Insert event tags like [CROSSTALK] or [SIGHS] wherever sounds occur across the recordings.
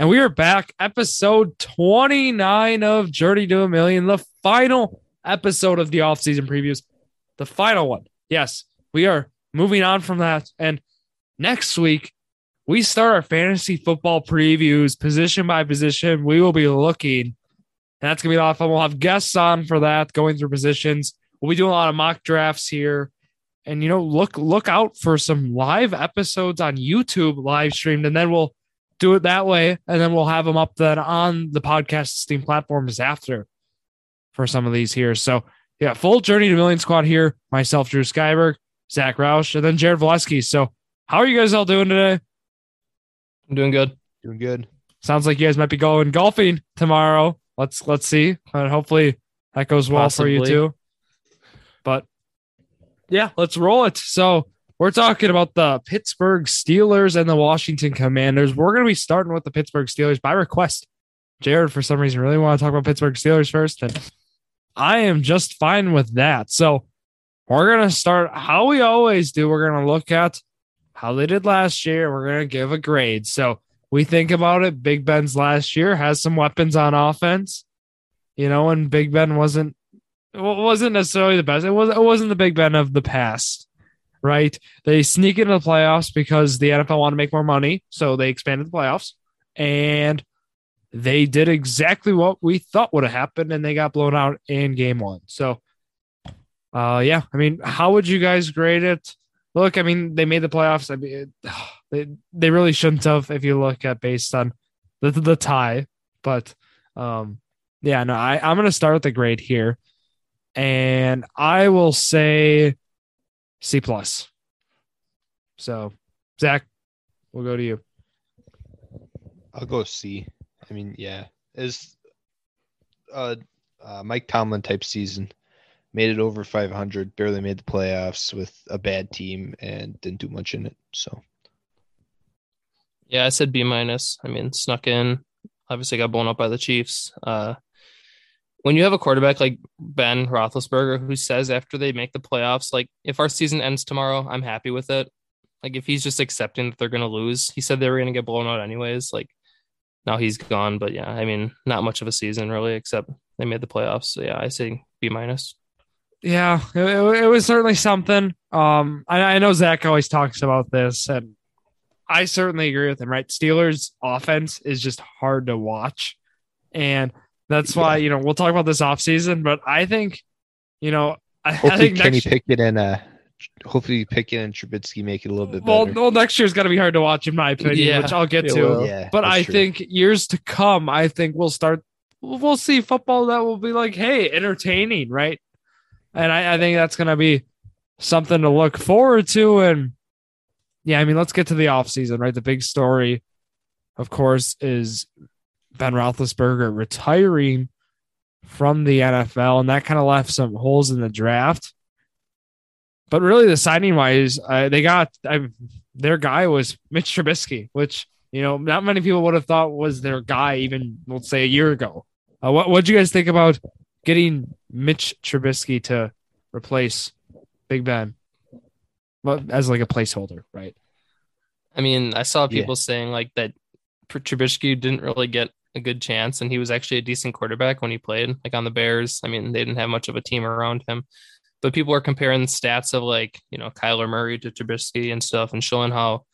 And we are back, episode 29 of Journey to a Million, the final episode of the offseason previews. The final one. Yes, we are moving on from that. And next week, we start our fantasy football previews position by position. We will be looking, and that's going to be a lot of fun. We'll have guests on for that, going through positions. We'll be doing a lot of mock drafts here. And you know, look look out for some live episodes on YouTube live streamed, and then we'll do it that way, and then we'll have them up then on the podcast Steam platforms after for some of these here. So yeah, full journey to million squad here. Myself, Drew Skyberg, Zach Roush, and then Jared Valesky. So how are you guys all doing today? I'm doing good. Doing good. Sounds like you guys might be going golfing tomorrow. Let's let's see. And hopefully that goes well Possibly. for you too. But yeah, let's roll it. So we're talking about the Pittsburgh Steelers and the Washington Commanders. We're going to be starting with the Pittsburgh Steelers by request. Jared, for some reason, really want to talk about Pittsburgh Steelers first. And I am just fine with that. So we're going to start how we always do. We're going to look at how they did last year. We're going to give a grade. So we think about it. Big Ben's last year has some weapons on offense, you know, and Big Ben wasn't wasn't necessarily the best. It was it wasn't the Big Ben of the past, right? They sneak into the playoffs because the NFL want to make more money, so they expanded the playoffs, and they did exactly what we thought would have happened, and they got blown out in game one. So, uh, yeah, I mean, how would you guys grade it? Look, I mean, they made the playoffs. I mean, [SIGHS] they they really shouldn't have if you look at based on the the tie, but um, yeah, no, I I'm gonna start with the grade here and I will say C plus. So, Zach, we'll go to you. I'll go C. I mean, yeah, is uh, uh, Mike Tomlin type season. Made it over 500, barely made the playoffs with a bad team, and didn't do much in it. So, yeah, I said B minus. I mean, snuck in. Obviously, got blown up by the Chiefs. Uh, when you have a quarterback like Ben Roethlisberger who says after they make the playoffs, like if our season ends tomorrow, I'm happy with it. Like if he's just accepting that they're going to lose, he said they were going to get blown out anyways. Like now he's gone, but yeah, I mean, not much of a season really, except they made the playoffs. So yeah, I say B minus. Yeah, it, it, was certainly something. Um, I, I know Zach always talks about this, and I certainly agree with him. Right, Steelers offense is just hard to watch, and that's why, you know, we'll talk about this off season, but I think, you know, I, hopefully I think Kenny next, Pickett and uh hopefully Pickett and Trubisky make it a little bit better. Well, well next year's gonna be hard to watch in my opinion, yeah, which I'll get to. Yeah, but I true. think years to come, I think we'll start we'll see football that will be like, hey, entertaining, right? And I, I think that's gonna be something to look forward to. And yeah, I mean, let's get to the offseason, right? The big story, of course, is Ben Roethlisberger retiring from the NFL, and that kind of left some holes in the draft. But really, the signing wise, uh, they got I, their guy was Mitch Trubisky, which you know not many people would have thought was their guy even let's say a year ago. Uh, what what do you guys think about getting Mitch Trubisky to replace Big Ben, well, as like a placeholder, right? I mean, I saw people yeah. saying like that Trubisky didn't really get a good chance, and he was actually a decent quarterback when he played, like on the Bears. I mean, they didn't have much of a team around him, but people are comparing stats of like you know Kyler Murray to Trubisky and stuff, and showing how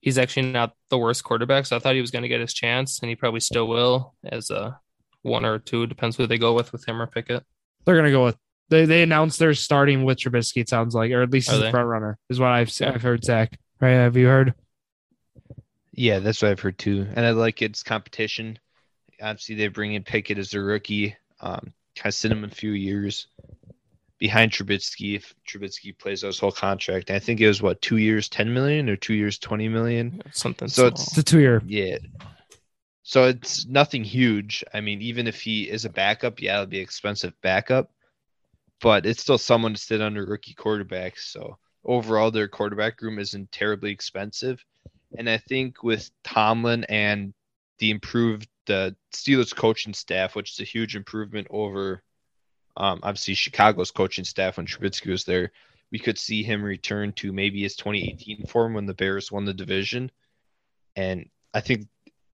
he's actually not the worst quarterback. So I thought he was going to get his chance, and he probably still will as a one or two. Depends who they go with, with him or Pickett. They're going to go with. They they announced they're starting with Trubisky. It sounds like, or at least as the front runner is what I've I've heard. Zach, right? Have you heard? Yeah, that's what I've heard too. And I like its competition. Obviously, they bring in Pickett as a rookie. Um, kind of sit him a few years behind Trubisky if Trubisky plays out his whole contract. And I think it was what two years, ten million, or two years, twenty million, something. So it's, it's a two year. Yeah. So it's nothing huge. I mean, even if he is a backup, yeah, it'll be expensive backup, but it's still someone to sit under rookie quarterbacks. So overall, their quarterback room isn't terribly expensive. And I think with Tomlin and the improved the Steelers coaching staff, which is a huge improvement over um, obviously Chicago's coaching staff when Trubisky was there, we could see him return to maybe his 2018 form when the Bears won the division. And I think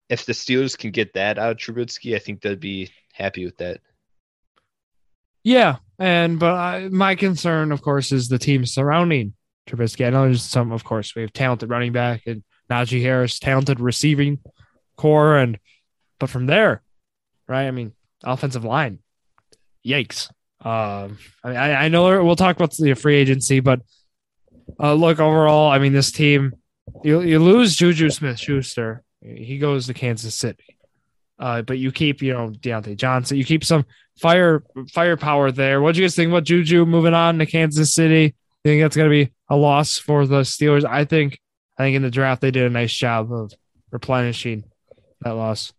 if the Steelers can get that out of Trubisky, I think they'd be happy with that. Yeah, and but I, my concern, of course, is the team surrounding Trubisky. I know there's some, of course, we have talented running back and Najee Harris, talented receiving core, and but from there, right? I mean, offensive line, yikes. Um, I, mean, I, I know we'll talk about the free agency, but uh, look overall, I mean, this team, you you lose Juju Smith Schuster, he goes to Kansas City. Uh, but you keep, you know, Diontae Johnson. You keep some fire firepower there. What do you guys think about Juju moving on to Kansas City? You think that's going to be a loss for the Steelers? I think. I think in the draft they did a nice job of replenishing that loss.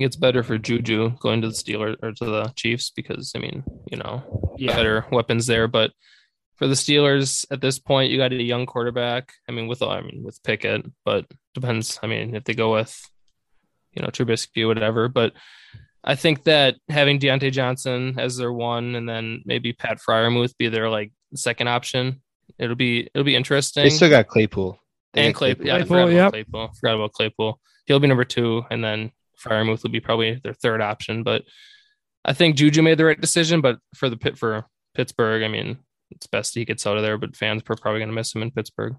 I think it's better for Juju going to the Steelers or to the Chiefs because I mean, you know, yeah. better weapons there. But for the Steelers at this point, you got a young quarterback. I mean, with I mean with Pickett, but depends. I mean, if they go with you know, Trubisky, whatever. But I think that having Diontae Johnson as their one, and then maybe Pat Freiermuth be their like second option. It'll be it'll be interesting. They still got Claypool. They and Claypool. Yeah, Claypool, I forgot, about Claypool. forgot about Claypool. He'll be number two, and then Freiermuth would be probably their third option. But I think Juju made the right decision. But for the pit for Pittsburgh, I mean, it's best he gets out of there. But fans are probably going to miss him in Pittsburgh.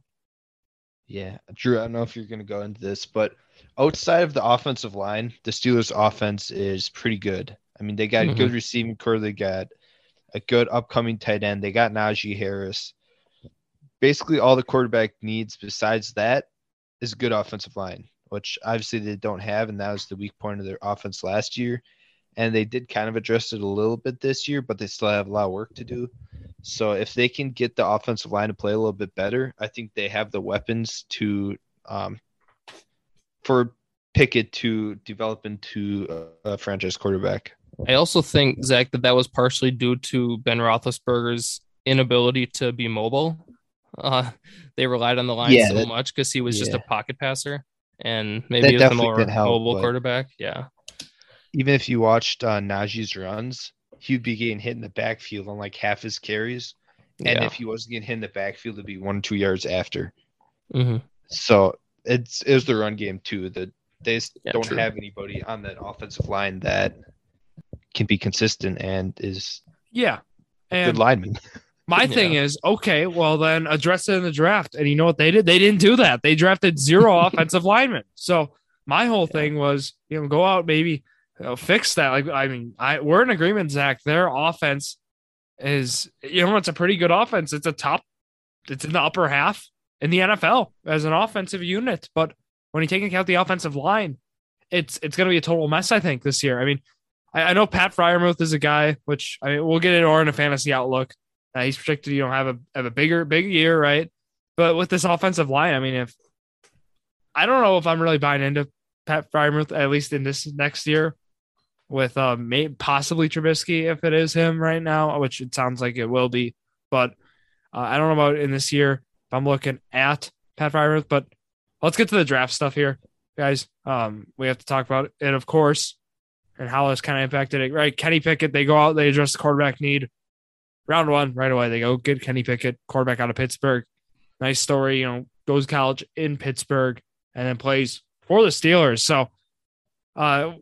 Yeah, Drew. I don't know if you're going to go into this, but outside of the offensive line, the Steelers' offense is pretty good. I mean, they got mm-hmm. good receiving core. They got a good upcoming tight end. They got Najee Harris. Basically, all the quarterback needs besides that is a good offensive line, which obviously they don't have, and that was the weak point of their offense last year. And they did kind of address it a little bit this year, but they still have a lot of work to do. So if they can get the offensive line to play a little bit better, I think they have the weapons to um, for Pickett to develop into a, franchise quarterback. I also think Zach that that was partially due to Ben Roethlisberger's inability to be mobile. Uh, they relied on the line yeah, so that, much because he was yeah. just a pocket passer, and maybe a more help, mobile quarterback. Yeah. Even if you watched uh, Najee's runs, he'd be getting hit in the backfield on like half his carries, and yeah. if he wasn't getting hit in the backfield, it'd be one or two yards after. Mm-hmm. So it's is the run game too. That they yeah, don't true. have anybody on that offensive line that can be consistent and is yeah, and good lineman. [LAUGHS] My [LAUGHS] yeah. thing is okay. Well, then address it in the draft. And you know what they did? They didn't do that. They drafted zero [LAUGHS] offensive linemen. So my whole yeah. thing was, you know, go out maybe you know, fix that. Like I mean, I we're in agreement, Zach. Their offense is, you know, it's a pretty good offense. It's a top. It's in the upper half in the NFL as an offensive unit. But when you take into account the offensive line, it's it's going to be a total mess. I think this year. I mean, I, I know Pat Freiermuth is a guy, which I mean, we'll get into more in a fantasy outlook. Uh, he's projected, you know, have a have a bigger big year, right? But with this offensive line, I mean, if I don't know if I'm really buying into Pat Freiermuth at least in this next year with um may, possibly Trubisky if it is him right now, which it sounds like it will be. But uh, I don't know about in this year. If I'm looking at Pat Freiermuth, but let's get to the draft stuff here, guys. Um, we have to talk about it, of course, and how it's kind of impacted it. Right, Kenny Pickett. They go out, they address the quarterback need. Round one, right away, they go get Kenny Pickett, quarterback out of Pittsburgh. Nice story, you know, goes college in Pittsburgh and then plays for the Steelers. So, uh,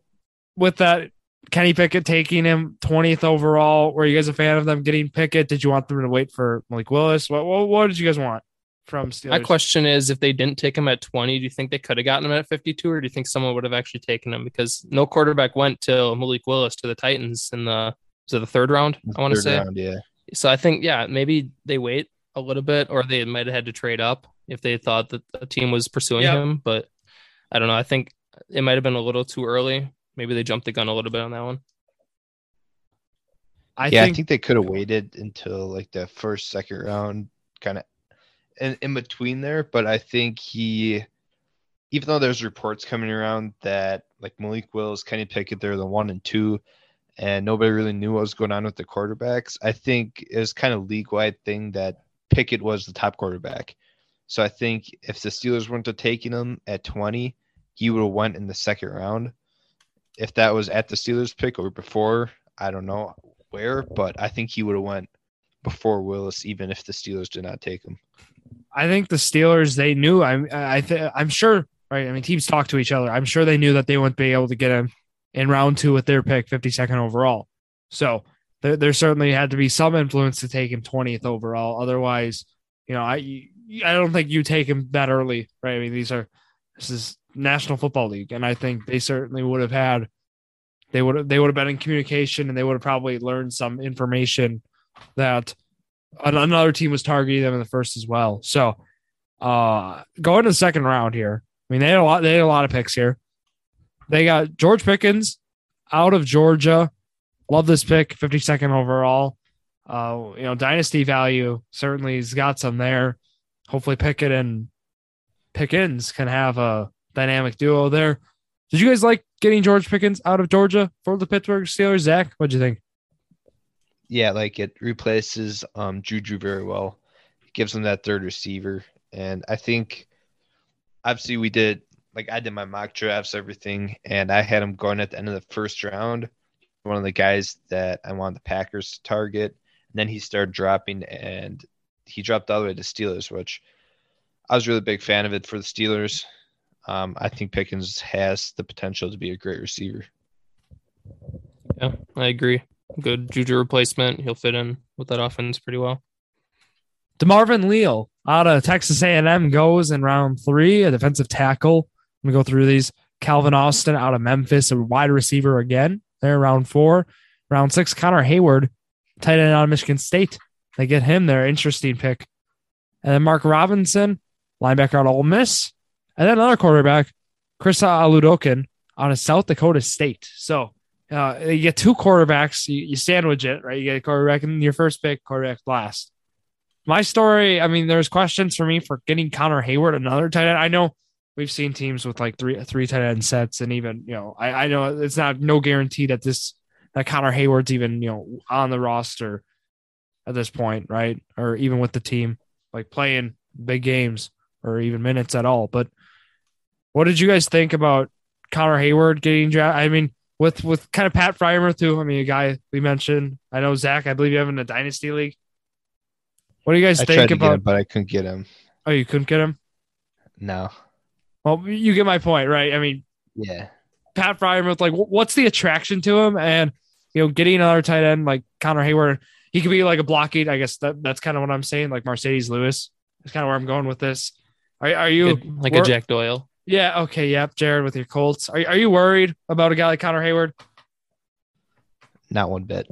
with that, Kenny Pickett taking him 20th overall. Were you guys a fan of them getting Pickett? Did you want them to wait for Malik Willis? What, what, what did you guys want? from Steelers. My question is, if they didn't take him at 20, do you think they could have gotten him at 52, or do you think someone would have actually taken him? Because no quarterback went till Malik Willis to the Titans in the was the third round? I want to say, round, yeah. So I think, yeah, maybe they wait a little bit, or they might have had to trade up if they thought that the team was pursuing yep. him. But I don't know. I think it might have been a little too early. Maybe they jumped the gun a little bit on that one. I yeah, think, I think they could have waited until like the first, second round, kind of in, in between there, but I think he, even though there's reports coming around that like Malik Willis, Kenny Pickett, they're the one and two, and nobody really knew what was going on with the quarterbacks. I think it was kind of league wide thing that Pickett was the top quarterback. So I think if the Steelers weren't taking him at 20, he would have went in the second round. If that was at the Steelers pick or before, I don't know where, but I think he would have went before Willis, even if the Steelers did not take him. I think the Steelers they knew. I'm I th- I'm sure right? I mean, teams talk to each other. I'm sure they knew that they wouldn't be able to get him in round two with their pick, 52nd overall. So there, there certainly had to be some influence to take him 20th overall. Otherwise, you know, I I don't think you take him that early, right? I mean, these are this is National Football League, and I think they certainly would have had they would have they would have been in communication and they would have probably learned some information that another team was targeting them in the first as well. So uh going to the second round here. I mean, they had a lot they had a lot of picks here. They got George Pickens out of Georgia. Love this pick, 52nd overall. Uh, you know, dynasty value certainly has got some there. Hopefully Pickett and Pickens can have a dynamic duo there. Did you guys like getting George Pickens out of Georgia for the Pittsburgh Steelers? Zach, what'd you think? Yeah, like it replaces um, Juju very well. It gives them that third receiver. And I think obviously we did like I did my mock drafts, everything, and I had him going at the end of the first round. One of the guys that I wanted the Packers to target. And then he started dropping and he dropped all the way to Steelers, which I was really big fan of it for the Steelers. Um, I think Pickens has the potential to be a great receiver. Yeah, I agree. Good Juju replacement. He'll fit in with that offense pretty well. DeMarvin Leal out of Texas A&M goes in round three, a defensive tackle. I'm gonna go through these. Calvin Austin out of Memphis, a wide receiver again. There, round four. Round six, Connor Heyward, tight end out of Michigan State. They get him there. Interesting pick. And then Mark Robinson, linebacker out of Ole Miss. And then another quarterback, Chris Oladokun out of South Dakota State. So uh, you get two quarterbacks, you, you sandwich it, right? You get a quarterback in your first pick, quarterback last. My story, I mean, there's questions for me for getting Connor Heyward, another tight end. I know we've seen teams with like three three tight end sets, and even you know, I, I know it's not no guarantee that this that Connor Heyward's even you know on the roster at this point, right? Or even with the team, like playing big games or even minutes at all. But what did you guys think about Connor Heyward getting drafted? I mean, with with kind of Pat Freiermuth too. I mean, a guy we mentioned. I know Zach. I believe you have in a dynasty league. What do you guys I think about? Him, but I couldn't get him. Oh, you couldn't get him. No. Well, you get my point, right? I mean, yeah. Pat Freiermuth like, what's the attraction to him? And you know, getting another tight end like Connor Heyward, he could be like a blockade. I guess that that's kind of what I'm saying. Like Marcedes Lewis is kind of where I'm going with this. Are, are you like a Jack Doyle? Yeah. Okay. Yep. Jared with your Colts. Are, are you worried about a guy like Connor Heyward? Not one bit.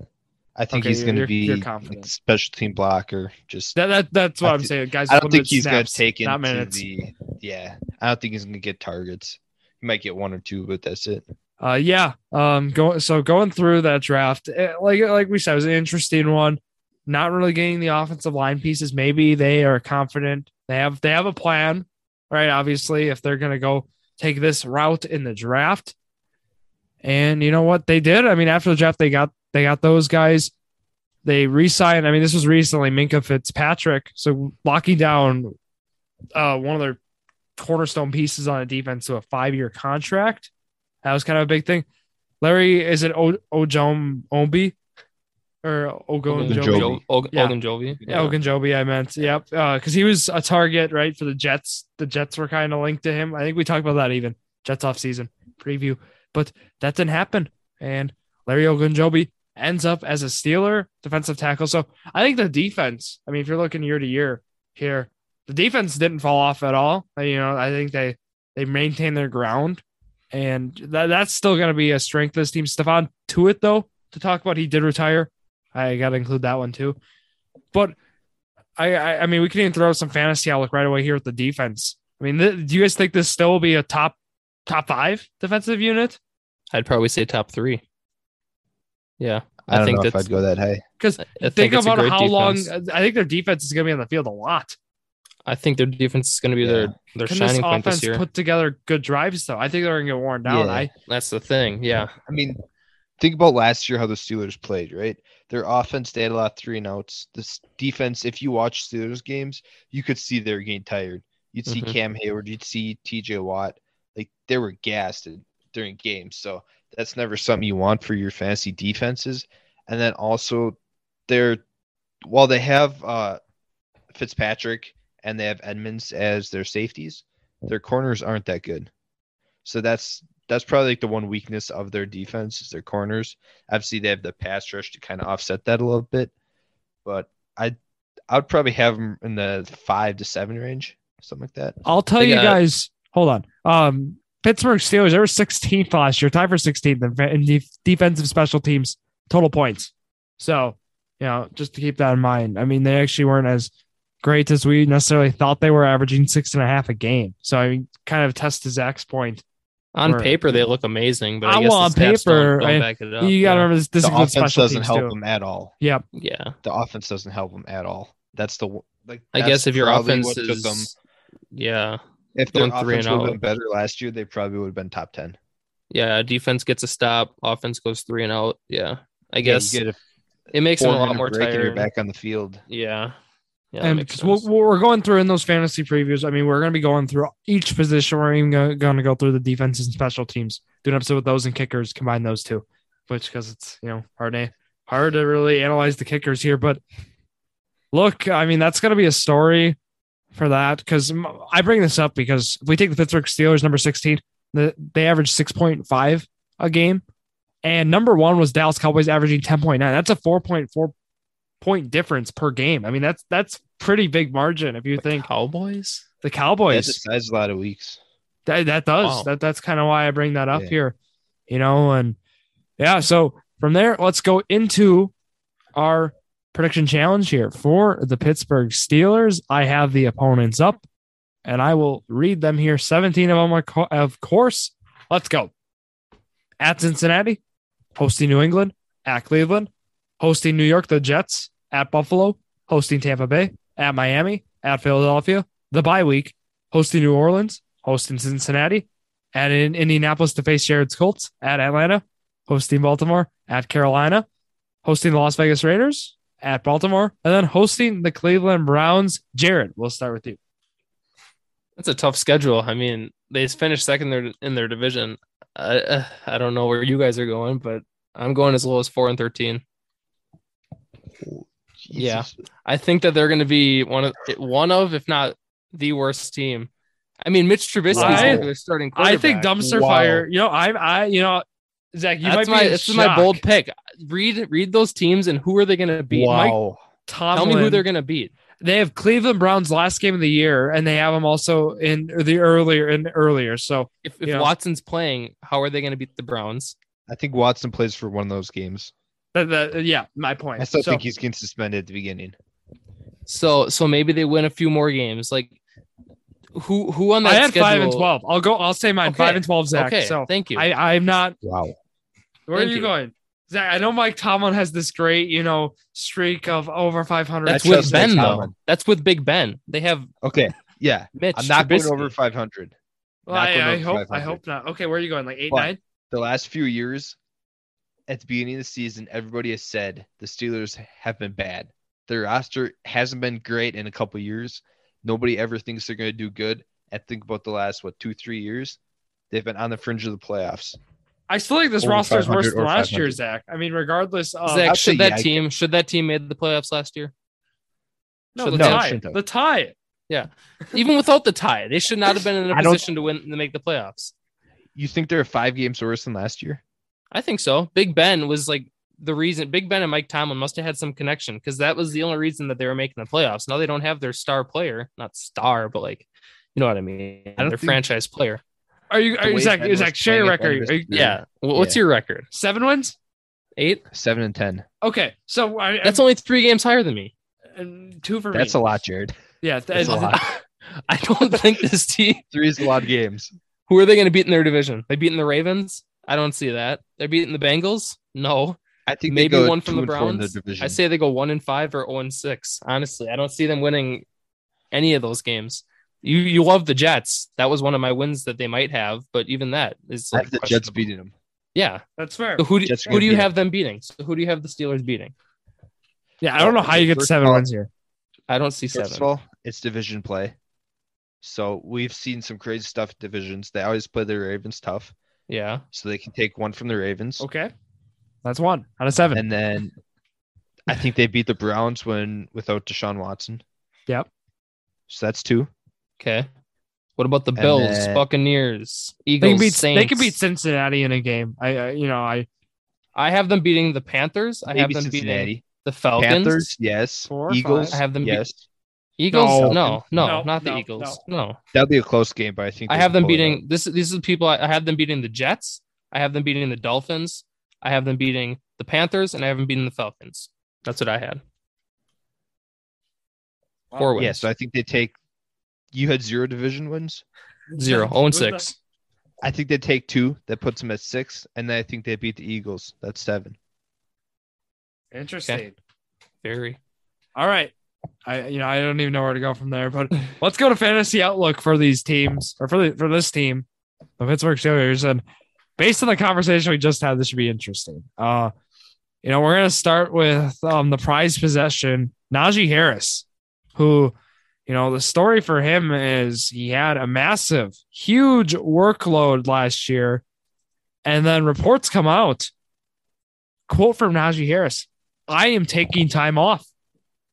I think okay, he's going to be like special team blocker. Just that, that that's what I am saying, guys. I don't think he's going to take into the. Yeah, I don't think he's to get targets. He might get one or two, but that's it. Uh, yeah. Um, going so going through that draft, it, like like we said, it was an interesting one. Not really getting the offensive line pieces. Maybe they are confident. They have they have a plan right? Obviously, if they're to go take this route in the draft. And you know what they did? I mean, after the draft, they got they got those guys. They re-signed. I mean, this was recently Minkah Fitzpatrick. So locking down uh, one of their cornerstone pieces on a defense to a five-year contract. That was kind of a big thing. Larry, is it o- Ojom Obi? or Ogunjobi. Ogunjobi. Yeah. Ogunjobi, I meant. Yep. Because uh, he was a target, right, for the Jets. The Jets were kind of linked to him. I think we talked about that even. Jets off season preview. But that didn't happen. And Larry Ogunjobi ends up as a Steeler defensive tackle. So I think the defense, I mean, if you're looking year to year here, the defense didn't fall off at all. Uh, you know, I think they they maintained their ground. And that, that's still going to be a strength of this team. Stephon Tuitt, though, to talk about, he did retire. I got to include that one too. But I, I, I mean, we can even throw some fantasy outlook right away here with the defense. I mean, th- do you guys think this still will be a top top five defensive unit? I'd probably say top three. Yeah, I, I think if I'd go that high. Because think about how defense. long. I think their defense is going to be on the field a lot. I think their defense is going to be yeah. their their Can shining this point this year. Put together good drives though. I think they're going to get worn down. Yeah. I that's the thing. Yeah, I mean, think about last year how the Steelers played, right? Their offense, they had a lot of three and outs. This defense, if you watch Steelers games, you could see they're getting tired. You'd see mm-hmm. Cam Heyward. you'd see TJ Watt. Like they were gassed during games. So that's never something you want for your fantasy defenses. And then also they're while they have uh Fitzpatrick and they have Edmunds as their safeties, their corners aren't that good. So that's that's probably like the one weakness of their defense is their corners. Obviously, they have the pass rush to kind of offset that a little bit, but I I would probably have them in the five to seven range, something like that. I'll tell They you got- guys. Hold on. Um, Pittsburgh Steelers. They were 16th last year, tied for 16th in, in def- defensive special teams total points. So, you know, just to keep that in mind. I mean, they actually weren't as great as we necessarily thought they were, averaging six and a half a game. So, I mean, kind of test to Zach's point. On Or- paper, they look amazing, but Uh, I guess well, on stats don't- paper, don't, back it up. you got to yeah. remember this, this the is offense doesn't help too. them at all. Yep. Yeah, The offense doesn't help them at all. That's the like. I guess if your offense is, them. yeah, If their going three offense and would have out. been better last year, they probably would have been top ten. yeah, defense gets a stop, offense goes three and out. Yeah, I Yeah, guess you get a it makes them a lot more break and you're tired. back on the field. Yeah, yeah, and because what we're going through in those fantasy previews, I mean, we're going to be going through each position. We're even going to go through the defenses and special teams. Do an episode with those and kickers, combine those two, which because it's you know hard to hard to really analyze the kickers here. But look, I mean, that's going to be a story for that because I bring this up because if we take the Pittsburgh Steelers, number sixteen, the, they averaged six point five a game, and number one was Dallas Cowboys averaging ten point nine. That's a four point four point difference per game. I mean, that's that's pretty big margin if you The think Cowboys. the That Cowboys. decides a lot of weeks. That that does. Wow. That that's kind of why I bring that up Yeah. here. You know, and yeah, so from there, let's go into our prediction challenge here for the Pittsburgh Steelers. I have the opponents up and I will read them here. 17 of them, are co- of course. Let's go. At Cincinnati, hosting New England, at Cleveland, hosting New York, the Jets, at Buffalo, hosting Tampa Bay, at Miami, at Philadelphia, the bye week, hosting New Orleans, hosting Cincinnati, and in Indianapolis to face Jared's Colts, at Atlanta, hosting Baltimore, at Carolina, hosting the Las Vegas Raiders, at Baltimore, and then hosting the Cleveland Browns. Jared, we'll start with you. That's a tough schedule. I mean, they finished second in their division. I uh, I don't know where you guys are going, but I'm going as low as four and thirteen. Oh, yeah. I think that they're going to be one of one of, if not the worst team. I mean, Mitch Trubisky I- is their starting. I think dumpster Wow. fire. You know, I, I, you know, Zach, you That's might my be. this is my bold pick. Read read those teams and who are they going to beat? Mike, Wow. Tomlin. tell me who they're going to beat. They have Cleveland Browns last game of the year, and they have them also in the earlier in earlier. So If, if Yeah. Watson's playing, how are they going to beat the Browns? I think Watson plays for one of those games. That, that, uh, yeah, my point. I still So- think he's getting suspended at the beginning. So so maybe they win a few more games. Like who who on that I had schedule? five and twelve. I'll go. I'll say mine. Okay. Five and twelve, Zach. Okay, so thank you. I, I'm not. Wow. Where Thank are you, you. going, Zach? I know Mike Tomlin has this great, you know, streak of over 500. That's I with Ben Mike though. That's with Big Ben. They have Okay. Yeah. Mitch. I'm not Trubisky. going over 500. Well, I, I hope. I hope not. Okay, where are you going? Like eight, But- nine? The last few years, at the beginning of the season, everybody has said the Steelers have been bad. Their roster hasn't been great in a couple years. Nobody ever thinks they're going to do good. I think about the last what two, three years, they've been on the fringe of the playoffs. I still think this Over roster is worse than last year, 500. Zach. I mean, regardless of Zach, I'd say should that yeah. team should that team made the playoffs last year? no, should the No, tie, the tie. Yeah, even without the tie, they should not have been in a [LAUGHS] I don't- position to win to make the playoffs. You think they're five games worse than last year? I think so. Big Ben was like the reason. Big Ben and Mike Tomlin must have had some connection because that was the only reason that they were making the playoffs. Now they don't have their star player, not star, but like you know what I mean. don't their think- franchise player. Are you? The Are you way Zach? Zach, share your playing at the record. Are you- career. Yeah. What's Yeah. your record? seven wins. Eight. Seven and ten. Okay, so I, That's only three games higher than me. and two for That's me. a lot, Jared. Yeah, That's th- a lot. [LAUGHS] I don't think this team. Three is a lot of games. Who are they going to beat in their division? They beating the Ravens? I don't see that. They're beating the Bengals? No. I think Maybe they go one from the and four in Browns. division. I say they go one and five or zero and six. Honestly, I don't see them winning any of those games. You you love the Jets. That was one of my wins that they might have, but even that is I like have the Jets beating them. Yeah. that's fair. So who do, who do you have them beating? So who do you have the Steelers beating? Yeah, I don't know how you get First seven all- wins here. I don't see First seven. of all, it's division play. So we've seen some crazy stuff divisions. They always play the Ravens tough, yeah. so they can take one from the Ravens. Okay, that's one out of seven. And then I think they beat the Browns when without Deshaun Watson. Yep. So that's two. Okay. What about the Bills, then- Buccaneers, They Eagles, can beat Saints? they can beat Cincinnati in a game. I, I you know I I have them beating the Panthers. I have Maybe them beating the Falcons. Panthers, yes. Four Eagles, five. I have them beat- yes. Eagles? No. No, no, No, not the no, Eagles. No. That'll be a close game, but I think I have them beating out. this. These are the people. I, I have them beating the Jets. I have them beating the Dolphins. I have them beating the Panthers, and I have them beating the Falcons. That's what I had. Four wins. Yeah, so I think they take. You had zero division wins. Zero. [LAUGHS] Oh and six. I think they take two. That puts them at six, and then I think they beat the Eagles. That's seven. Interesting. Very. All right. I you know I don't even know where to go from there, but let's go to fantasy outlook for these teams or for the, for this team, the Pittsburgh Steelers, and based on the conversation we just had, this should be interesting. Uh, you know, we're gonna start with um the prize possession, Najee Harris, who, you know, the story for him is he had a massive, huge workload last year, and then reports come out. Quote from Najee Harris: "I am taking time off."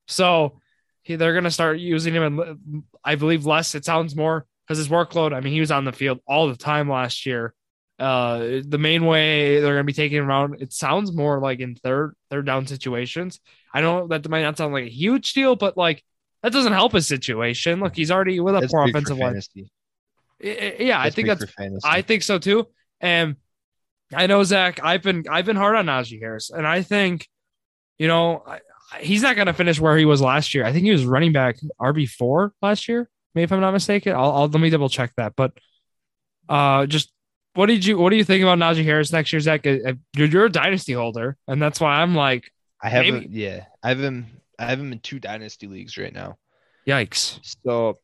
So he, they're going to start using him, and I believe less. It sounds more because his workload. I mean, he was on the field all the time last year. Uh, the main way they're going to be taking him around, it sounds more like in third third down situations. I know that might not sound like a huge deal, but like that doesn't help his situation. Look, he's already with a poor offensive line. fantasy. I- I- Yeah, I think that's. I think so too. And I know Zach, I've been I've been hard on Najee Harris, and I think, you know, I- he's not going to finish where he was last year. I think he was running back RB four last year, maybe if I'm not mistaken. I'll, I'll let me double check that. But uh, just what did you what do you think about Najee Harris next year, Zach? Uh, uh, You're, you're a dynasty holder, and that's why I'm like, I have maybe- him. Yeah, I have him. I have him in two dynasty leagues right now. yikes. So,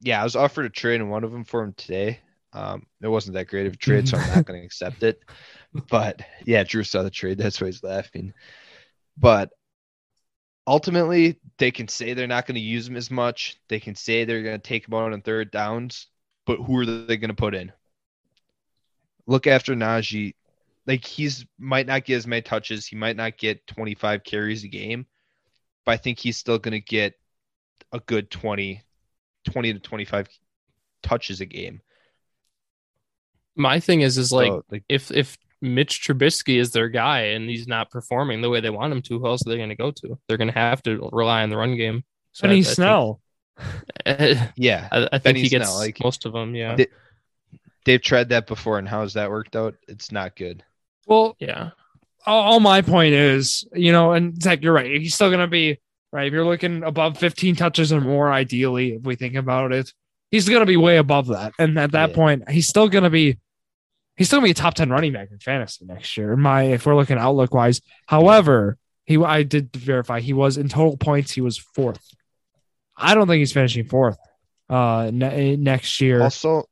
yeah, I was offered a trade in one of them for him today. Um, it wasn't that great of a trade, so I'm not [LAUGHS] going to accept it. But yeah, Drew saw the trade. That's why he's laughing. But ultimately, they can say they're not going to use him as much. They can say they're going to take him out on third downs. But who are they going to put in? Look after Najee. Like he's might not get as many touches. He might not get 25 carries a game, but I think he's still going to get a good 20, 20 to 25 touches a game. My thing is, is like So, like if if Mitch Trubisky is their guy and he's not performing the way they want him to, who else are they going to go to? They're going to have to rely on the run game. So I- Benny I think- Snell. [LAUGHS] yeah, I, I think Benny he gets Snell, like- most of them. Yeah, They- they've tried that before, and how's that worked out? It's not good. Well, yeah. all, all my point is, you know, and Zach, you're right. He's still going to be right. If you're looking above 15 touches or more, ideally, if we think about it, he's going to be way above that. And at that Yeah. point, he's still going to be, he's still going to be a top 10 running back in fantasy next year. My, if we're looking outlook wise, however, he, I did verify he was in total points, he was fourth. I don't think he's finishing fourth uh ne- next year. Also,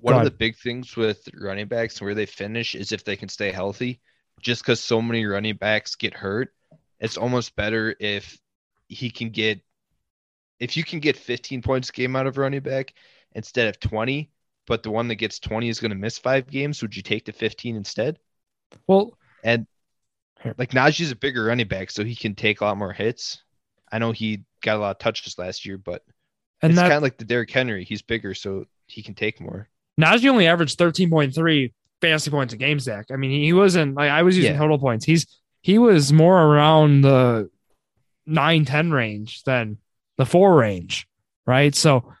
one Go of ahead. the big things with running backs where they finish is if they can stay healthy. Just because so many running backs get hurt, it's almost better if he can get, if you can get 15 points game out of running back instead of 20, but the one that gets 20 is going to miss five games. Would you take the 15 instead? well, And like Najee's a bigger running back, so he can take a lot more hits. I know he got a lot of touches last year, but and it's kind of like the Derrick Henry. He's bigger, so he can take more. Najee only averaged 13.3 fantasy points a game, Zach. I mean, he wasn't like I was using Yeah. total points. He's he was more around the 9 10 range than the 4 range, right? So,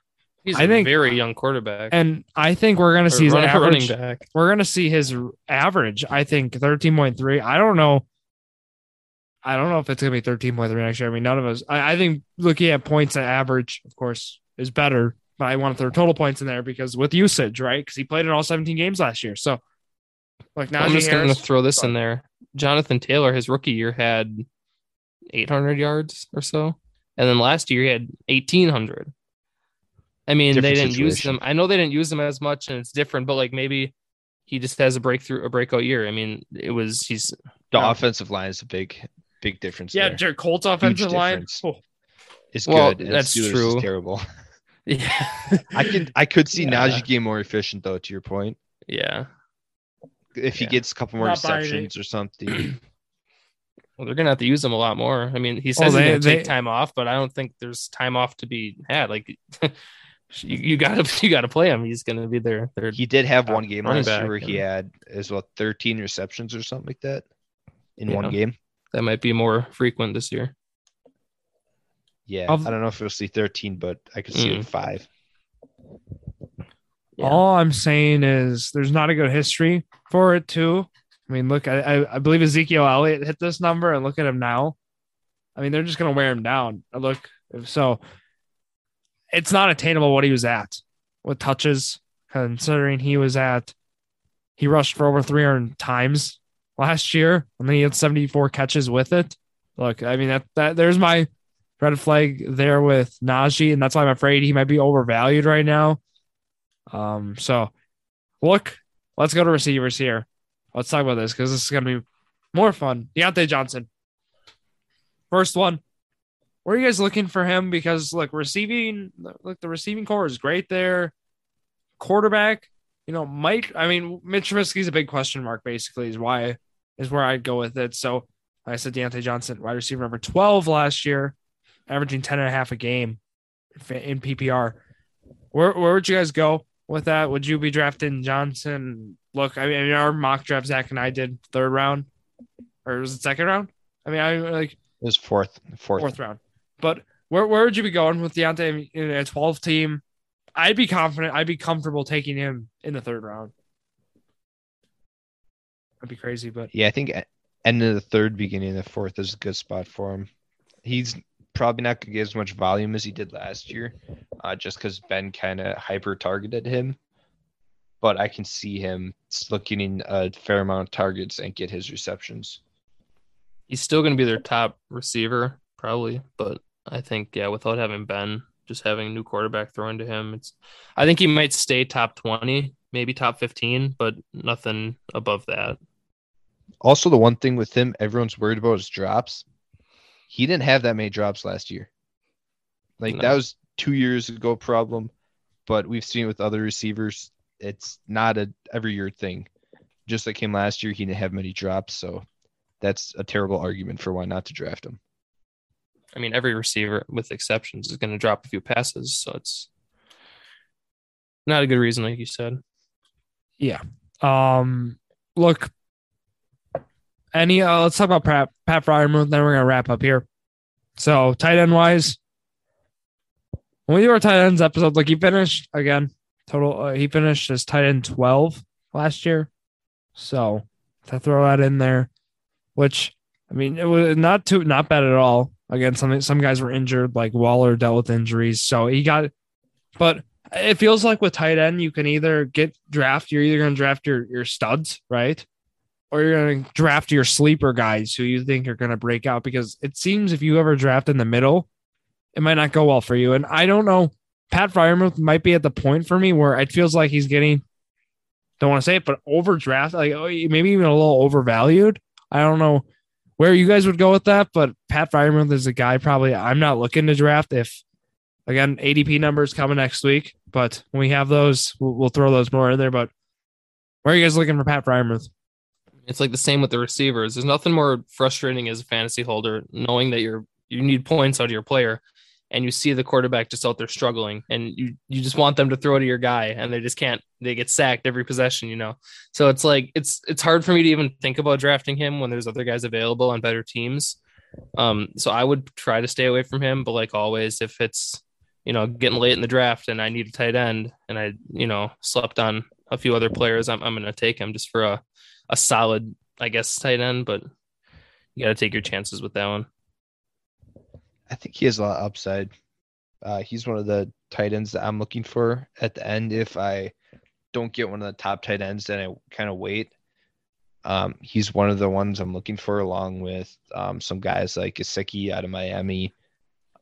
He's I a think- very young quarterback. and I think we're going to see his average running back. we're going to see his average, I think 13.3. I don't know I don't know if it's going to be 13.3 next year. I mean, none of us. I, I think looking at points at average, of course, is better. But I want to throw total points in there because with usage, right? Because he played in all 17 games last year. So, like now, I'm just going to throw this in there. Jonathan Taylor, his rookie year, had 800 yards or so, and then last year he had 1800. I mean, Different they didn't use them. I know they didn't use them as much, and it's different. But like maybe he just has a breakthrough, a breakout year. I mean, it was he's The Yeah. offensive line is a big, big difference. yeah, there. Jared Colts offensive line. difference. Oh, It's Well, good. and that's Steelers is true. terrible. [LAUGHS] yeah, [LAUGHS] I can, I could see Yeah. Najee getting more efficient though. To your point, yeah. if he Yeah. gets a couple more Not receptions or something. [CLEARS THROAT] [CLEARS THROAT] Well, they're gonna have to use him a lot more. I mean, he says Oh, he's gonna take time off, but I don't think there's time off to be had. Like [LAUGHS] you, you gotta [LAUGHS] you gotta play him. He's gonna be there. He did have one game last year where he had as well 13 receptions or something like that in yeah. one game. That might be more frequent this year. Yeah, I've, I do not know if we'll see 13, but I could see mm. it five. Yeah. All I'm saying is there's not a good history for it too. I mean, look, I, I believe Ezekiel Elliott hit this number, and look at him now. I mean, they're just going to wear him down. Look, so it's not attainable what he was at with touches, considering he was at he rushed for over 300 times last year, and then he had 74 catches with it. Look, I mean that that there's my red flag there with Najee, and that's why I'm afraid he might be overvalued right now. Um, so look, let's go to receivers here. Let's talk about this because this is gonna be more fun. Diontae Johnson. First one. Where are you guys looking for him? Because look, receiving look, the receiving core is great there. Quarterback, you know, Mike. I mean Mitch Trubisky's a big question mark, basically, is why is where I'd go with it. So I said Diontae Johnson, wide receiver number 12 last year, averaging 10 and a half a game in PPR. Where where would you guys go with that? Would you be drafting Johnson? Look, I mean, our mock draft, Zach and I did third round, or was it second round? I mean, I like it was fourth, fourth, fourth round. But where where would you be going with Diontae in a 12 team? I'd be confident. I'd be comfortable taking him in the third round. That'd be crazy, but yeah, I think end of the third, beginning of the fourth is a good spot for him. He's probably not going to get as much volume as he did last year, uh, just because Ben kind of hyper targeted him. But I can see him looking in a fair amount of targets and get his receptions. He's still going to be their top receiver, probably. But I think, yeah, without having Ben, just having a new quarterback thrown to him, it's. I think he might stay top twenty, maybe top fifteen, but nothing above that. Also, the one thing with him, everyone's worried about is drops he didn't have that many drops last year. Like no. that was two years ago problem, but we've seen it with other receivers, it's not a every year thing. Just like him last year, he didn't have many drops, so that's a terrible argument for why not to draft him. I mean, every receiver, with exceptions, is going to drop a few passes, so it's not a good reason, like you said. Yeah. Um. Look, any uh, let's talk about Pat Pat Freiermuth, then we're gonna wrap up here. So tight end wise, when we do our tight ends episode, like he finished again, total uh, he finished as tight end twelve last year. So to throw that in there, which I mean it was not too not bad at all. Again, some some guys were injured, like Waller dealt with injuries, so he got. But it feels like with tight end, you can either get draft. You're either going to draft your your studs, right? or you're going to draft your sleeper guys who you think are going to break out because it seems if you ever draft in the middle, it might not go well for you. And I don't know. Pat Freiermuth might be at the point for me where it feels like he's getting, don't want to say it, but overdraft, like oh, maybe even a little overvalued. I don't know where you guys would go with that, but Pat Freiermuth is a guy probably I'm not looking to draft if, again, ADP numbers coming next week. But when we have those, we'll, we'll throw those more in there. But where are you guys looking for Pat Freiermuth? It's like the same with the receivers. There's nothing more frustrating as a fantasy holder knowing that you're you need points out of your player and you see the quarterback just out there struggling and you you just want them to throw to your guy and they just can't they get sacked every possession you know so it's like it's it's hard for me to even think about drafting him when there's other guys available on better teams um so i would try to stay away from him but like always if it's you know getting late in the draft and i need a tight end and i you know slept on a few other players i'm, I'm gonna take him just for a a solid, I guess, tight end, but you got to take your chances with that one. I think he has a lot of upside. Uh, he's one of the tight ends that I'm looking for at the end. If I don't get one of the top tight ends, then I kind of wait. Um, he's one of the ones I'm looking for, along with um, some guys like Gesicki out of Miami,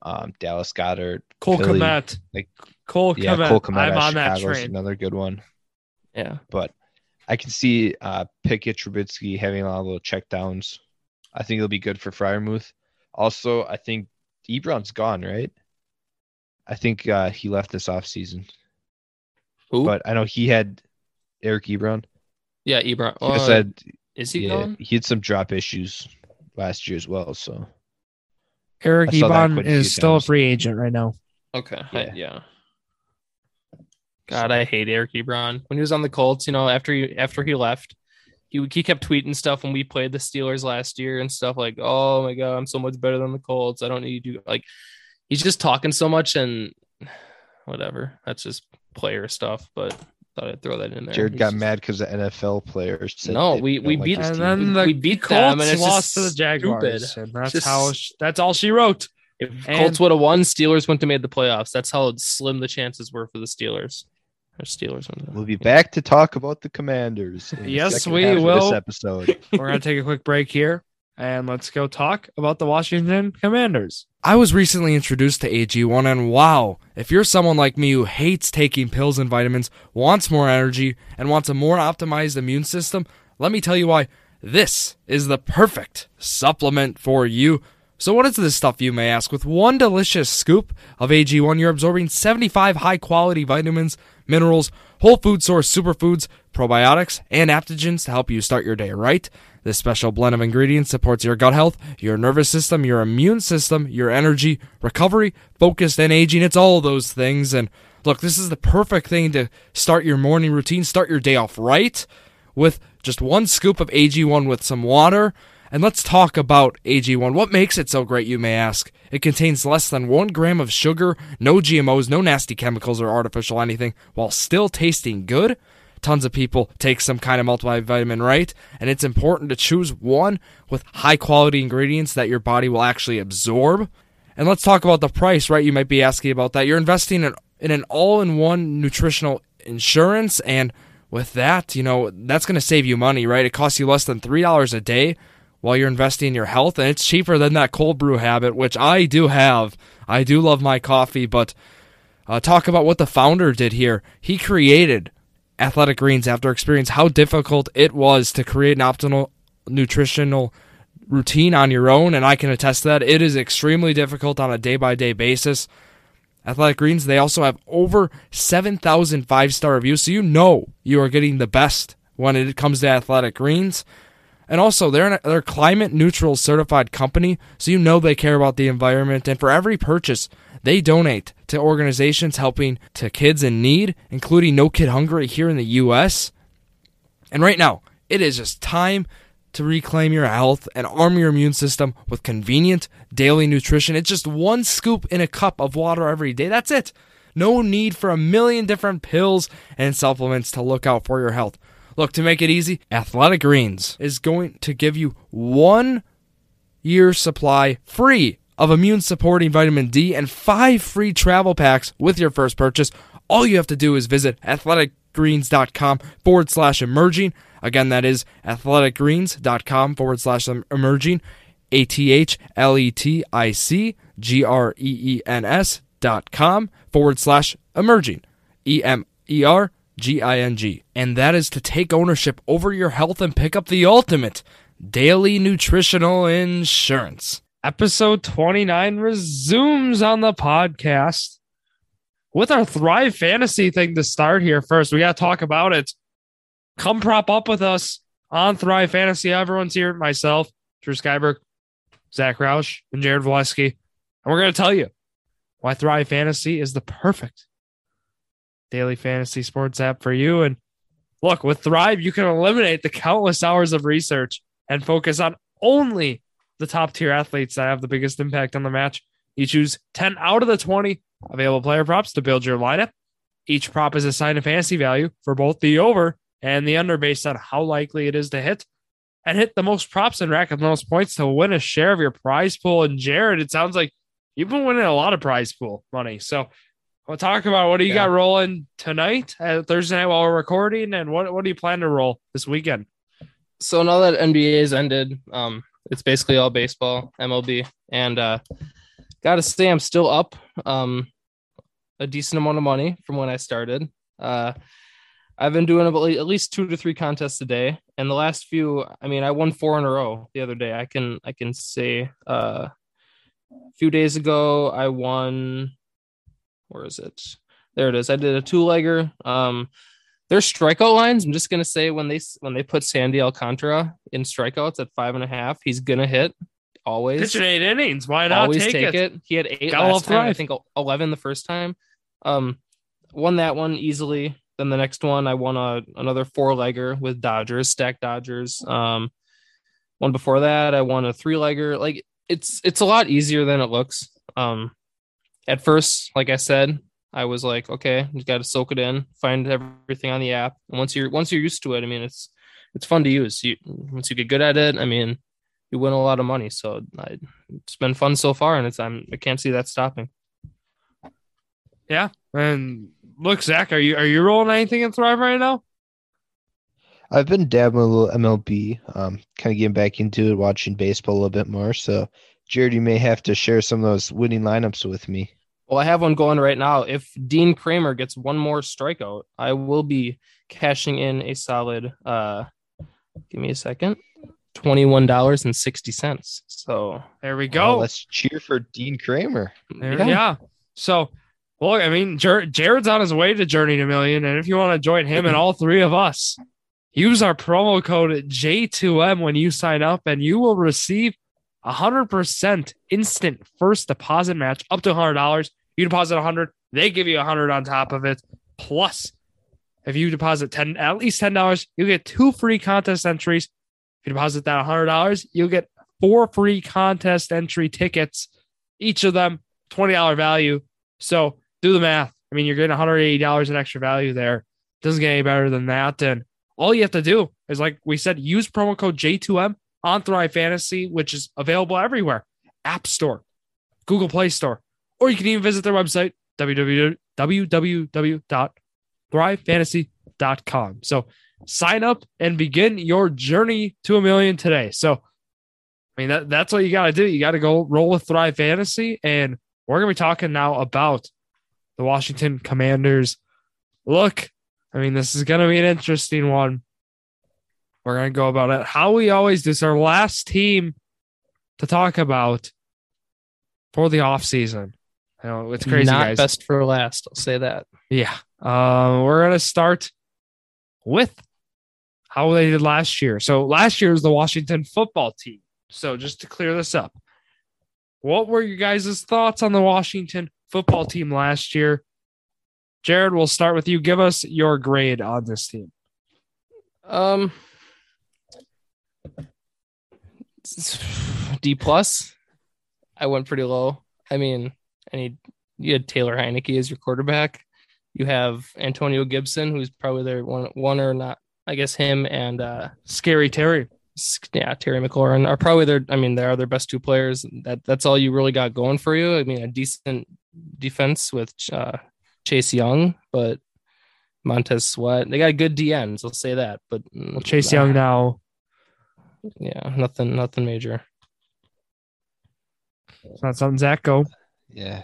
um, Dallas Goedert, Cole Philly, Kmet, like Cole yeah, Kmet. Cole Kmet I'm on Chicago's that train. Another good one. Yeah, but I can see uh, Pickett, Trubisky having a lot of little checkdowns. I think it'll be good for Freiermuth. Also, I think Ebron's gone, right? I think uh, he left this offseason. Who? But I know he had Eric Ebron. Yeah, Ebron. He uh, said, is he yeah, gone? He had some drop issues last year as well. So Eric Ebron is still times. a free agent right now. Okay. Yeah. I, yeah. God, I hate Eric Ebron. When he was on the Colts, you know, after he after he left, he he kept tweeting stuff when we played the Steelers last year and stuff like, "Oh my god, I'm so much better than the Colts. I don't need you." Like, he's just talking so much and [SIGHS] whatever. That's just player stuff, but thought I'd throw that in there. Jared He's got just- mad because the NFL players. said No, we- we like beat- his And then the We beat Colts them, and it's lost just to the Jaguars, stupid. and that's Just- how sh- that's all she wrote. If And- Colts would have won, Steelers wouldn't have made the playoffs. That's how slim the chances were for the Steelers. Or Steelers. wouldn't We'll be back to talk about the Commanders. in the Yes, second we will. This episode. [LAUGHS] We're gonna take a quick break here, and let's go talk about the Washington Commanders. I was recently introduced to AG1 and wow, if you're someone like me who hates taking pills and vitamins, wants more energy, and wants a more optimized immune system, let me tell you why this is the perfect supplement for you. So what is this stuff you may ask? With one delicious scoop of AG1, you're absorbing 75 high-quality vitamins, minerals, whole food source superfoods, probiotics, and adaptogens to help you start your day right. This special blend of ingredients supports your gut health, your nervous system, your immune system, your energy, recovery, focus, and aging. It's all those things. And look, this is the perfect thing to start your morning routine, start your day off right with just one scoop of AG1 with some water. And let's talk about AG1. What makes it so great, you may ask? It contains less than one gram of sugar, no GMOs, no nasty chemicals or artificial anything, while still tasting good. Tons of people take some kind of multivitamin, right? And it's important to choose one with high quality ingredients that your body will actually absorb. And let's talk about the price, right? You might be asking about that. You're investing in, in an all in one nutritional insurance. And with that, you know, that's going to save you money, right? It costs you less than $3 a day while you're investing in your health. And it's cheaper than that cold brew habit, which I do have. I do love my coffee, but uh, talk about what the founder did here. He created Athletic Greens after experiencing how difficult it was to create an optimal nutritional routine on your own, and I can attest to that. It is extremely difficult on a day by day basis. Athletic Greens, they also have over 7,000 five star reviews, so you know you are getting the best when it comes to Athletic Greens. And also, they're, an, they're a climate neutral certified company, so you know they care about the environment. And for every purchase, they donate to organizations helping to kids in need, including No Kid Hungry here in the U.S. And right now, it is just time to reclaim your health and arm your immune system with convenient daily nutrition. It's just one scoop in a cup of water every day. That's it. No need for a million different pills and supplements to look out for your health. Look, to make it easy, Athletic Greens is going to give you one year supply free of immune supporting vitamin D and five free travel packs with your first purchase. All you have to do is visit athleticgreens.com forward slash emerging. Again, that is athleticgreens.com forward slash emerging. A T H L E T I C G R E E N S dot com forward slash emerging. E M E R G I N G. And that is to take ownership over your health and pick up the ultimate daily nutritional insurance. Episode 29 resumes on the podcast with our Thrive Fantasy thing to start here first. We got to talk about it. Come prop up with us on Thrive Fantasy. Everyone's here. Myself, Drew Skyberg, Zach Roush, and Jared Valesky. And we're going to tell you why Thrive Fantasy is the perfect daily fantasy sports app for you. And look, with Thrive, you can eliminate the countless hours of research and focus on only the top tier athletes that have the biggest impact on the match. You choose 10 out of the 20 available player props to build your lineup. Each prop is assigned a fantasy value for both the over and the under based on how likely it is to hit. And hit the most props and rack up the most points to win a share of your prize pool. And Jared, it sounds like you've been winning a lot of prize pool money. So we'll talk about what do you Yeah. got rolling tonight, uh, Thursday night while we're recording, and what, what do you plan to roll this weekend? so now that NBA is ended, um, it's basically all baseball, MLB, and uh, gotta say I'm still up um, a decent amount of money from when I started. Uh, I've been doing about at least two to three contests a day, and the last few, I mean, I won four in a row the other day. I can I can say uh, a few days ago I won. Where is it? There it is. I did a two legger. Um, their strikeout lines. I'm just gonna say when they when they put Sandy Alcantara in strikeouts at five and a half, he's gonna hit always. Pitching eight innings. Why not always take, take it? it. He had eight Gotta last time. I think eleven the first time. Um, won that one easily. Then the next one, I won a another four legger with Dodgers, stack Dodgers. Um, one before that, I won a three legger. Like it's it's a lot easier than it looks. Um, at first, like I said, I was like, okay, you got to soak it in, find everything on the app. And once you're once you're used to it, I mean, it's it's fun to use. You once you get good at it, I mean, you win a lot of money. So I, it's been fun so far, and it's I'm I can't see that stopping. Yeah, and look, Zach, are you are you rolling anything in Thrive right now? I've been dabbling a little MLB, um, kind of getting back into it, watching baseball a little bit more. So, Jared, you may have to share some of those winning lineups with me. Well, I have one going right now. If Dean Kremer gets one more strikeout, I will be cashing in a solid. uh Give me a second. Twenty-one dollars and sixty cents. So there we go. let's cheer for Dean Kremer. There, yeah. yeah. So well, I mean, Jer- Jared's on his way to Journey to Million, and if you want to join him and all three of us, use our promo code J2M when you sign up, and you will receive a hundred percent instant first deposit match up to hundred dollars. You deposit a hundred, they give you a hundred on top of it. Plus, if you deposit ten, at least ten dollars, you get two free contest entries. If you deposit that hundred dollars, you'll get four free contest entry tickets, each of them twenty dollar value. So do the math. I mean, you're getting $180 in extra value there. Doesn't get any better than that. And all you have to do is, like we said, use promo code J2M on Thrive Fantasy, which is available everywhere App Store, Google Play Store, or you can even visit their website, www.thrivefantasy.com. So sign up and begin your journey to a million today. So, I mean, that, that's what you got to do. You got to go roll with Thrive Fantasy. And we're going to be talking now about the Washington Commanders. Look, I mean, this is going to be an interesting one. We're going to go about it how we always do. It's our last team to talk about for the offseason. I know it's crazy, Not guys. best for last. I'll say that. Yeah. Um, we're going to start with how they did last year. So last year was the Washington football team. So just to clear this up, what were you guys' thoughts on the Washington football team last year. Jared, we'll start with you. Give us your grade on this team. Um, D plus. I went pretty low. I mean, I need you had Taylor Heinicke as your quarterback. You have Antonio Gibson, who's probably their one one or not. I guess him and uh Scary Terry yeah, Terry McLaurin are probably their. I mean, they are their best two players. That that's all you really got going for you. I mean, a decent defense with uh, Chase Young, but Montez Sweat. They got good DNs. I'll say that. But well, Chase Young now. Yeah, nothing, nothing major. It's not something Zach go. Yeah.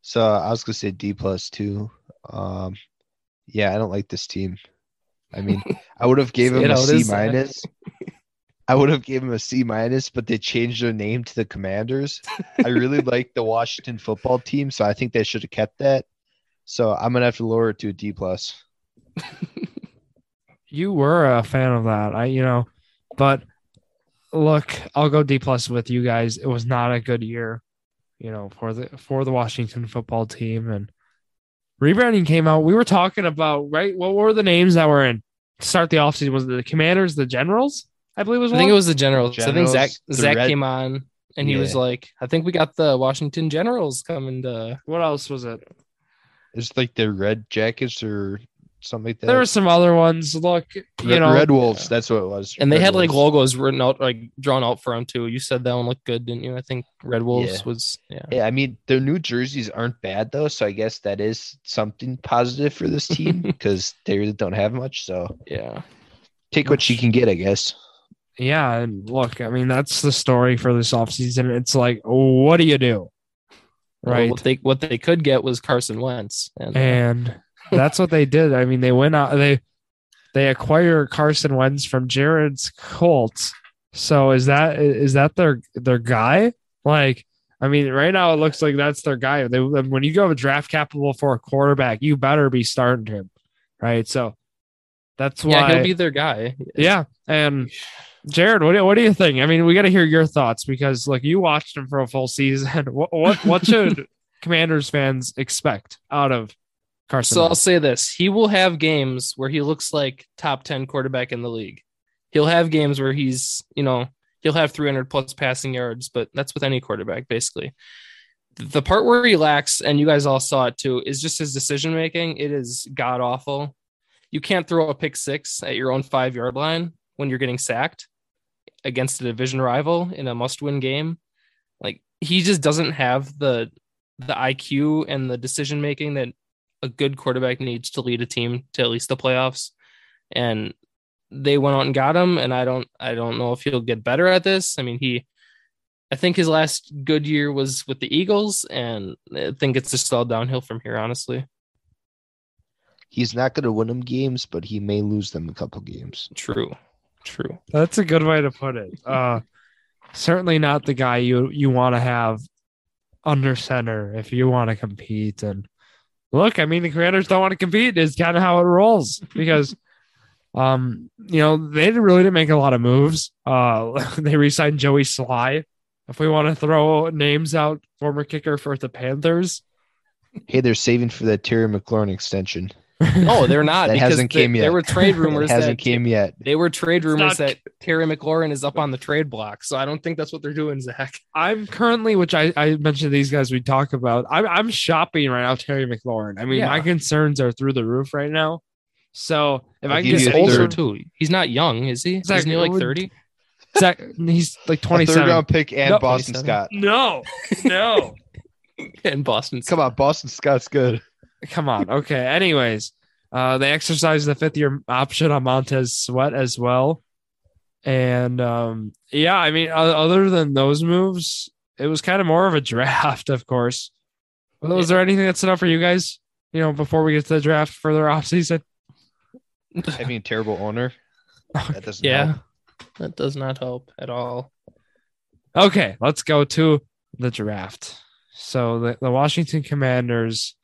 So I was gonna say D plus two. Um, yeah, I don't like this team. I mean, [LAUGHS] I would have gave him a C minus. I would have given him a C minus, but they changed their name to the Commanders. I really [LAUGHS] like the Washington football team, so I think they should have kept that. So I'm gonna have to lower it to a D plus. you were a fan of that, I you know, but look, I'll go D plus with you guys. It was not a good year, you know, for the for the Washington football team and rebranding came out. We were talking about right. What were the names that were in start the offseason? Was it the Commanders, the Generals? I believe it was. I think it was the Generals. Generals I think Zach Zach Red... came on and he yeah. was like, "I think we got the Washington Generals coming to." What else was it? It's like the Red Jackets or something like that. There were some other ones. Look, you Red, know, Red Wolves. That's what it was. And Red they had Wolves. like logos written out, like drawn out for them too. You said that one looked good, didn't you? I think Red Wolves yeah. was. Yeah. Yeah. I mean, their new jerseys aren't bad though, so I guess that is something positive for this team [LAUGHS] because they really don't have much. So yeah, take what you can get, I guess yeah, and look, I mean, that's the story for this offseason. It's like, what do you do? Right. Well, what they what they could get was Carson Wentz. And, uh, and that's what they did. I mean, they went out they they acquire Carson Wentz from Jared's Colts. So is that is that their their guy? Like, I mean, right now it looks like that's their guy. They when you go a draft capital for a quarterback, you better be starting him, right? So that's why yeah, he'll be their guy. Yeah, and Jared, what do, what do you think? I mean, we got to hear your thoughts because, like, you watched him for a full season. [LAUGHS] What what, what should [LAUGHS] Commanders fans expect out of Carson. So I'll say this: he will have games where he looks like top ten quarterback in the league. He'll have games where he's, you know, he'll have 300 plus passing yards, but that's with any quarterback basically. The part where he lacks, and you guys all saw it too, is just his decision making. It is god awful. You can't throw a pick six at your own five yard line when you're getting sacked against a division rival in a must win game. Like he just doesn't have the the IQ and the decision making that a good quarterback needs to lead a team to at least the playoffs. And they went out and got him. And I don't I don't know if he'll get better at this. I mean, he I think his last good year was with the Eagles, and I think it's just all downhill from here, honestly. He's not going to win them games, but he may lose them a couple games. True. True. That's a good way to put it. Uh, certainly not the guy you you want to have under center if you want to compete. And look, I mean, the Commanders don't want to compete. Is kind of how it rolls because, um, you know, they really didn't make a lot of moves. Uh, [LAUGHS] they re-signed Joey Slye. If we want to throw names out, former kicker for the Panthers. Hey, they're saving for that Terry McLaurin extension. No, they're not. [LAUGHS] That because hasn't they- came yet. There were trade [LAUGHS] rumors it hasn't that came yet. they were trade rumors not- that Terry McLaurin is up on the trade block. So I don't think that's what they're doing, Zach. I'm currently, which I, I mentioned these guys we talk about. I'm, I'm shopping right now, Terry McLaurin. I mean, Yeah. my concerns are through the roof right now. So if I'll I can give get you older third. too. He's not young, is he? Zach, Isn't he like 30? Zach, he's like A third round pick and No, Boston 27. Scott. No, no. [LAUGHS] In Boston. Come on, Boston Scott's good. Come on. Okay. Anyways, uh, they exercised the fifth year option on Montez Sweat as well. And um, yeah, I mean, other than those moves, it was kind of more of a [LAUGHS] draft, of course. Well, Was there anything that stood out for you guys? You know, before we get to the draft further off season. Having [LAUGHS] a terrible owner. [LAUGHS] That doesn't Yeah. help. That does not help at all. Okay, let's go to the draft. So the, the Washington Commanders,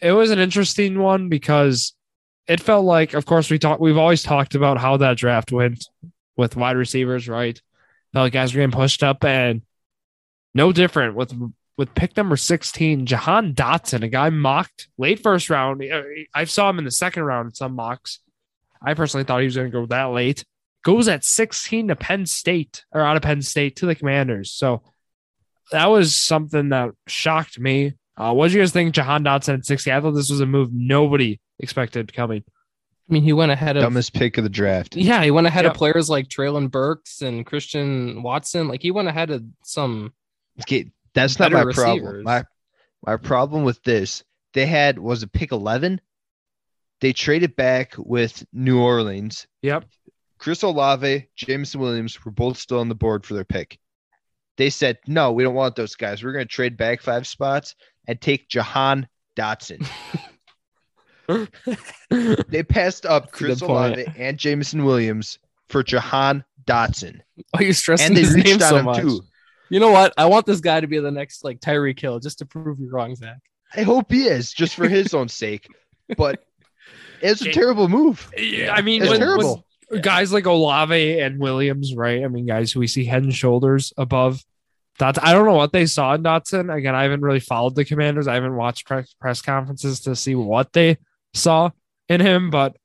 it, was an interesting one because it felt like, of course, we talked. We've always talked about how that draft went with wide receivers, right? Felt like guys were getting pushed up, and no different with with pick number sixteen, Jahan Dotson, a guy mocked late first round. I saw him in the second round in some mocks. I personally thought he was going to go that late goes at 16 to Penn State or out of Penn State to the Commanders. So that was something that shocked me. Uh, what did you guys think, Jahan Dotson at 60? I thought this was a move nobody expected coming. I mean, he went ahead of Dumbest pick of the draft. yeah, he went ahead Yep. of players like Treylon Burks and Christian Watson. Like he went ahead of some. Okay, that's not my Better problem. My my problem with this, they had was a pick eleven. They traded back with New Orleans. Yep. Chris Olave, Jameson Williams were both still on the board for their pick. They said, no, we don't want those guys. We're going to trade back five spots and take Jahan Dotson. [LAUGHS] They passed up a Chris good. Olave and Jameson Williams for Jahan Dotson. Why are you stressing And they his name reached on so much? too. You know what? I want this guy to be the next like Tyreek Hill just to prove you wrong, Zach. I hope he is, just for his [LAUGHS] own sake. But it's a Jake- terrible move. Yeah, I mean, It's when- terrible. When guys like Olave and Williams, right? I mean, guys who we see head and shoulders above Dotson. I don't know what they saw in Dotson. Again, I haven't really followed the Commanders. I haven't watched press, press conferences to see what they saw in him. But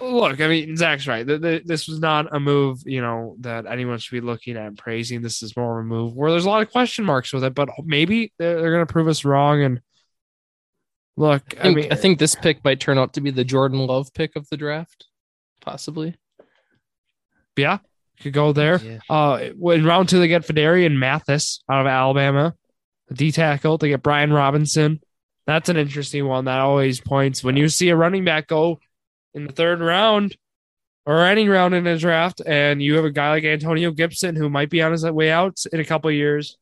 look, I mean, Zach's right. Th- th- This was not a move, you know, that anyone should be looking at and praising. This is more of a move where there's a lot of question marks with it. But maybe they're, they're going to prove us wrong. And look, I I, mean, I think this pick might turn out to be the Jordan Love pick of the draft, possibly. yeah, could go there. Yeah. Uh, in round two, they get Phidarian Mathis out of Alabama, a D tackle. They get Brian Robinson. That's an interesting one. That always points when you see a running back go in the third round or any round in a draft, and you have a guy like Antonio Gibson who might be on his way out in a couple of years.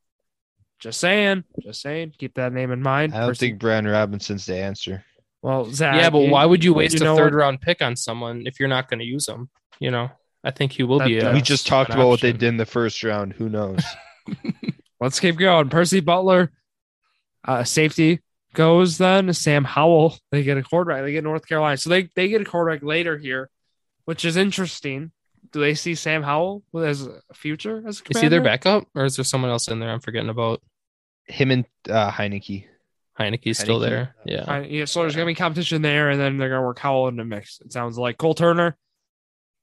Just saying, just saying. Keep that name in mind. I don't Person- think Brian Robinson's the answer. Well, Zach. yeah, but why would you waste you know a third what? round pick on someone if you're not going to use them? You know, I think he will That- be. A, we just talked an about what they did in the first round. Who knows? [LAUGHS] Let's keep going. Percy Butler, uh, safety goes then. Sam Howell, they get a quarterback. They get North Carolina. So they, they get a quarterback later here, which is interesting. Do they see Sam Howell as a future as a Is he their backup, or is there someone else in there I'm forgetting about? Him and uh, Heinicke. Heinicke's still there. Yeah. I- yeah, so there's gonna be competition there, and then they're gonna work Howell in the mix. It sounds like Cole Turner,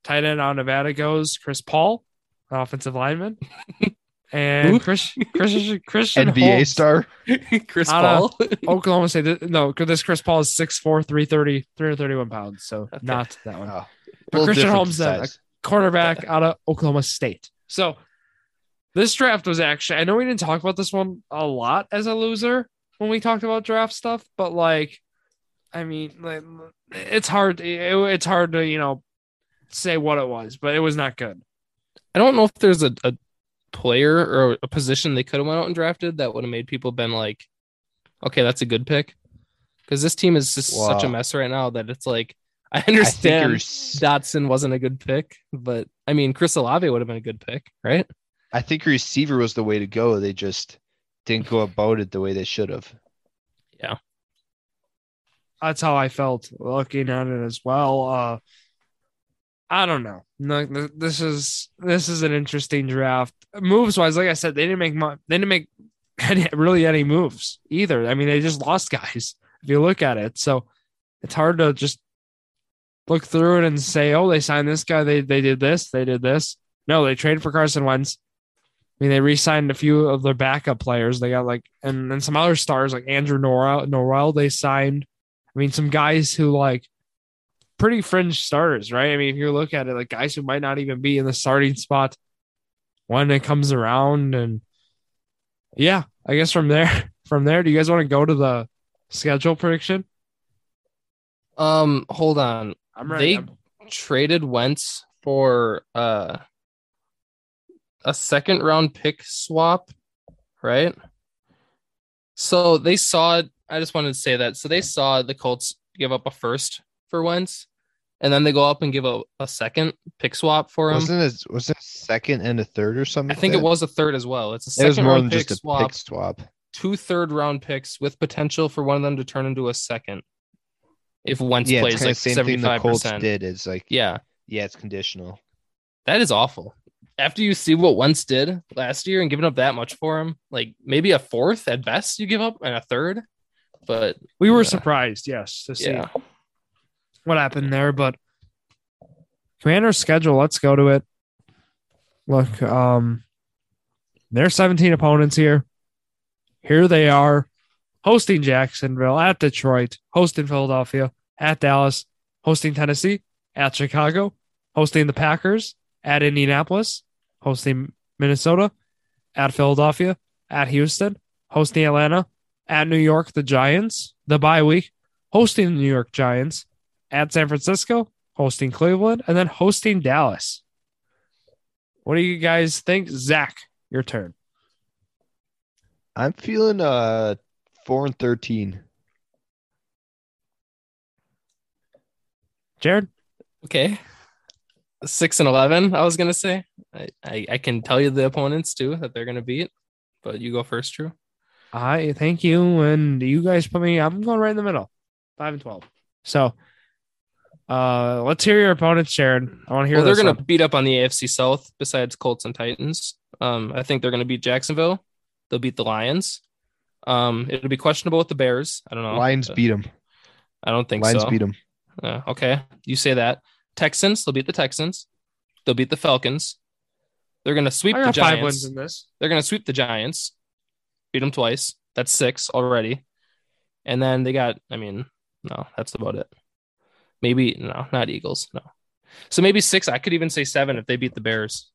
tight end out of Nevada goes. Chris Paul, offensive lineman, [LAUGHS] and Chris, Chris, Christian NBA Holmes, star. [LAUGHS] Chris Out Paul. [LAUGHS] Oklahoma State. No, because this Chris Paul is 6'4", 330, 331 pounds. So Okay. not that one. Oh, But Christian Holmes, then, size. quarterback out of Oklahoma State. So this draft was actually I know we didn't talk about this one a lot as a loser when we talked about draft stuff, but like I mean, like, it's hard. It, it's hard to you know say what it was, but it was not good. I don't know if there's a, a player or a position they could have went out and drafted that would have made people been like, okay, that's a good pick. Because this team is just such a mess right now that it's like [LAUGHS] I I understand your, Dotson wasn't a good pick, but I mean Chris Olave would have been a good pick, right? I think receiver was the way to go. They just didn't go about it the way they should have. Yeah. That's how I felt looking at it as well. Uh, I don't know. No, this is this is an interesting draft. Moves wise, like I said, they didn't make mu- they didn't make [LAUGHS] any, really any moves either. I mean, they just lost guys. If you look at it, so it's hard to just look through it and say, "Oh, they signed this guy. They they did this. They did this." No, they traded for Carson Wentz. I mean, they re-signed a few of their backup players. They got like and and some other stars like Andrew Norwell. Norwell they signed. I mean, some guys who like pretty fringe starters, right? I mean, if you look at it, like guys who might not even be in the starting spot when it comes around, and yeah, I guess from there, [LAUGHS] from there, do you guys want to go to the schedule prediction? Um, hold on. I'm ready. They I'm- traded Wentz for uh a second round pick swap, right? So they saw I just wanted to say that. So they saw the Colts give up a first for Wentz, and then they go up and give a, a second pick swap for him. Wasn't it? Was it a second and a third or something? I think like it was a third as well. It's a It second was more round than pick just a swap, pick swap. two third round picks with potential for one of them to turn into a second. If Wentz Yeah, plays like seventy Colts percent, did. Is like, yeah, yeah, it's conditional. That is awful. After you see what Wentz did last year and giving up that much for him, like maybe a fourth at best you give up and a third. But we were surprised, yes, to see yeah, what happened there, but Commander's schedule, let's go to it. Look, um there's 17 opponents here. Here they are hosting Jacksonville, at Detroit, hosting Philadelphia, at Dallas, hosting Tennessee, at Chicago, hosting the Packers, at Indianapolis, hosting Minnesota, at Philadelphia, at Houston, hosting Atlanta, at New York, the Giants, the bye week, hosting the New York Giants, at San Francisco, hosting Cleveland, and then hosting Dallas. What do you guys think? Zach, your turn. I'm feeling uh four and thirteen. Jared? okay. Six and eleven, I was gonna say. I, I, I can tell you the opponents too that they're gonna beat, but you go first, Drew. I thank you. And you guys put me, I'm going right in the middle. Five and 12. So uh let's hear your opponents, Sharon. I want to hear Well, they're gonna one. beat up on the AFC South besides Colts and Titans. Um, I think they're gonna beat Jacksonville. They'll beat the Lions. Um, it'll be questionable with the Bears. I don't know. Lions beat them. I don't think Lions so. beat them. Uh, okay, you say that. Texans, they'll beat the Texans. They'll beat the Falcons. They're gonna sweep I the got five wins Giants. in this. They're gonna sweep the Giants. Beat them twice. That's six already. And then they got. I mean, no, that's about it. Maybe no, not Eagles. No. So maybe six. I could even say seven if they beat the Bears.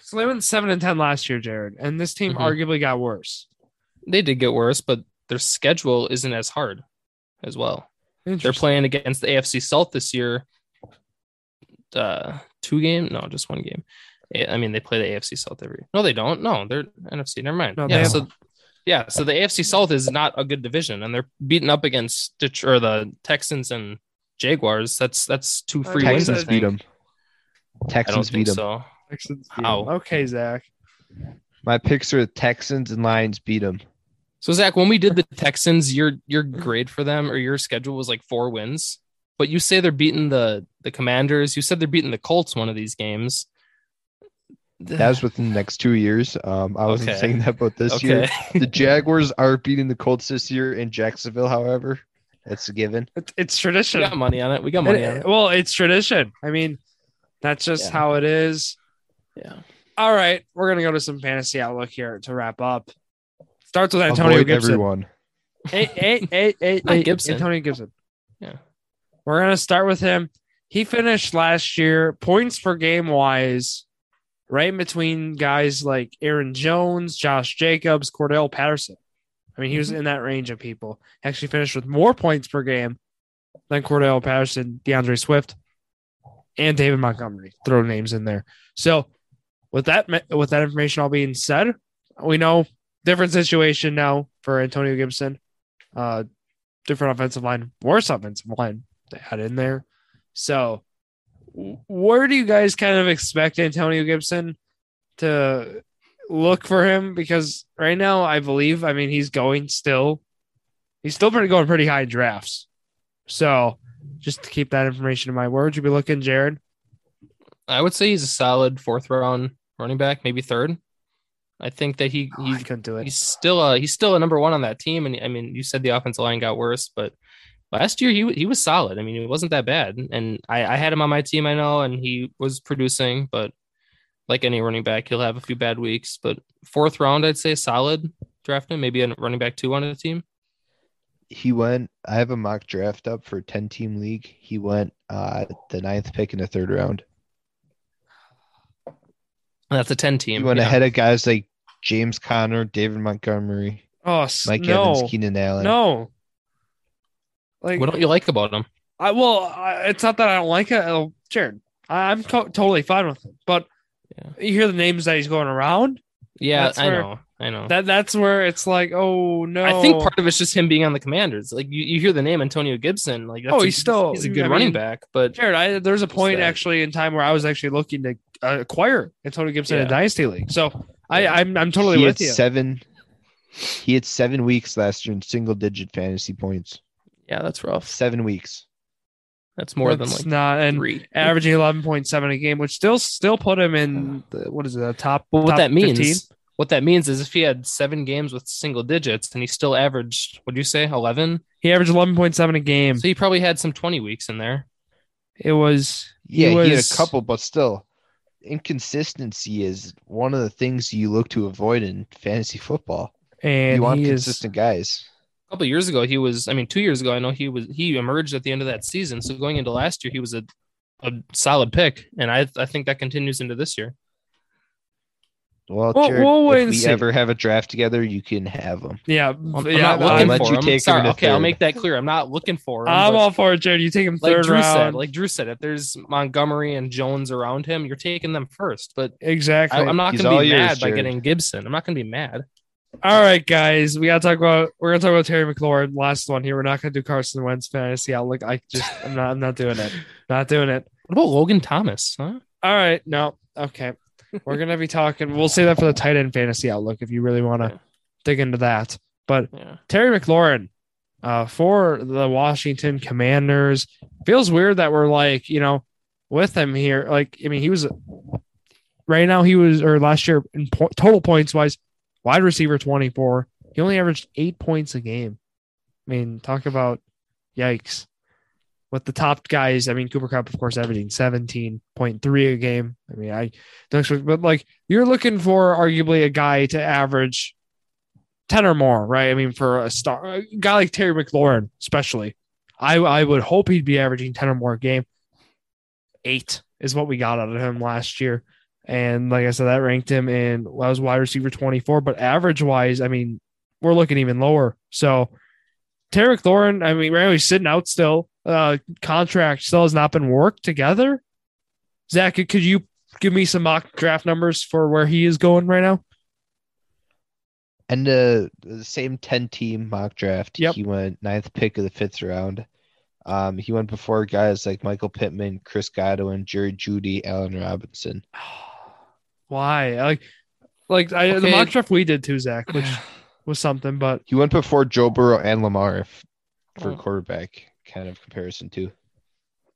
So they went seven and ten last year, Jared. And this team Mhm. arguably got worse. They did get worse, but their schedule isn't as hard as well. They're playing against the AFC South this year. Uh, two game? No, just one game. I I mean, they play the AFC South every. No, they don't. No, they're NFC. Never mind. No, yeah, so yeah, so the AFC South is not a good division, and they're beaten up against Det- or the Texans and Jaguars. That's that's two Uh, free wins. I Texans think. beat them. I Texans beat them. so. Texans beat How? them. Okay, Zach. My picks are the Texans and Lions beat them. So Zach, when we did the Texans, your your grade for them or your schedule was like four wins, but you say they're beating the the Commanders. You said they're beating the Colts one of these games. That was within the next two years. Um, I wasn't Okay. saying that about this okay. year. [LAUGHS] The Jaguars are beating the Colts this year in Jacksonville, however. That's a given. It's, it's we got money on it. We got money It- on it. well, it's tradition. I mean, that's just Yeah. how it is. Yeah. All right, we're gonna go to some fantasy outlook here to wrap up. Starts with Antonio Avoid Gibson. everyone. Hey, hey, hey, hey, Not hey, Gibson. Antonio Gibson. Yeah. We're gonna start with him. He finished last year points per game wise, right in between guys like Aaron Jones, Josh Jacobs, Cordarrelle Patterson. I mean, he was in that range of people. Actually finished with more points per game than Cordarrelle Patterson, D'Andre Swift, and David Montgomery. Throw names in there. So, with that with that information all being said, we know different situation now for Antonio Gibson. Uh, different offensive line, worse offensive line they had in there. So, where do you guys kind of expect Antonio Gibson to look for him? Because right now, I believe, I mean, he's going still, he's still pretty going pretty high drafts. So, just to keep that information in my words, you'd be looking, Jared? I would say he's a solid fourth round running back, maybe third. I think that he oh, he couldn't do it. he's still a he's still a number one on that team. And I mean, you said the offensive line got worse, but last year he he was solid. I mean, it wasn't that bad. And I, I had him on my team, I know, and he was producing. But like any running back, he'll have a few bad weeks. But fourth round, I'd say solid draft him. Maybe a running back two on the team. He went. I have a mock draft up for ten team league. He went uh the ninth pick in the third round. That's a ten team. He went yeah. ahead of guys like James Conner, David Montgomery, Oh, Mike no, Evans, Keenan Allen. no. Like, What don't you like about him? I well, I, it's not that I don't like it, oh, Jared. I, I'm to- totally fine with it, but Yeah. you hear the names that he's going around. Yeah, That's I where- know. I know. That that's where it's like, oh no. I think part of it's just him being on the Commanders. Like you, you hear the name Antonio Gibson. Like that's Oh, a- he's still- he's a good I running mean, back, but Jared, I, there's a point actually in time where I was actually looking to uh, acquire Antonio Gibson in Yeah. a dynasty league. So I, I'm I'm totally he with had you. seven. He had seven weeks last year in single digit fantasy points. Yeah, that's rough. Seven weeks. That's more than like not and three. averaging 11.7 a game, which still still put him in the, what is it, the top? But what top that means, 15? what that means is if he had seven games with single digits and he still averaged, what do you say, eleven? He averaged 11.7 a game. So he probably had some twenty weeks in there. It was Yeah, he, had a couple, but still, inconsistency is one of the things you look to avoid in fantasy football. and you want he is consistent guys. A couple years ago, he was. I mean, two years ago, I know he was. He emerged at the end of that season. So going into last year, he was a a solid pick, and I I think that continues into this year. Well, Well, Jared, we'll wait if we see. ever have a draft together, you can have them. yeah, I'm, I'm yeah. not I'm, looking let for you him. take him Sorry, in the okay, I'll make that clear. I'm not looking for him. I'm all for it, Jared. You take him like third Drew said, round. like Drew said, if there's Montgomery and Jones around him, you're taking them first. But exactly. I, am not going to be yours, mad by getting Gibson. I'm not going to be mad. All right, guys, we gotta talk about. We're gonna talk about Terry McLaurin. Last one here. We're not gonna do Carson Wentz fantasy outlook. I just, I'm not, I'm not doing it. Not doing it. What about Logan Thomas? Huh? All right, no, okay. We're gonna be talking. We'll say that for the tight end fantasy outlook if you really want to Yeah. dig into that. But Yeah. Terry McLaurin, uh, for the Washington Commanders, feels weird that we're like, you know, with him here. Like, I mean, he was right now. He was or last year in po- total points wise, wide receiver twenty four. He only averaged eight points a game. I mean, talk about yikes. With the top guys, I mean, Cooper Kupp, of course, averaging seventeen point three a game. I mean, I don't expect, but like you're looking for arguably a guy to average 10 or more, right? I mean, for a star a guy like Terry McLaurin, especially, I I would hope he'd be averaging 10 or more a game. Eight is what we got out of him last year. And like I said, that ranked him in well, I was wide receiver 24, but average wise, I mean, we're looking even lower. So Terry McLaurin, I mean, right now he's sitting out still. Uh contract still has not been worked together. Zach, could you give me some mock draft numbers for where he is going right now? And uh, the same 10 team mock draft, Yep. he went ninth pick of the fifth round. Um, he went before guys like Michael Pittman, Chris Godwin, Jerry Jeudy, Allen Robinson. [SIGHS] Why? Like, like I, the Okay. mock draft we did too, Zach, which [SIGHS] was something. But He went before Joe Burrow and Lamar if, for Oh. quarterback kind of comparison too.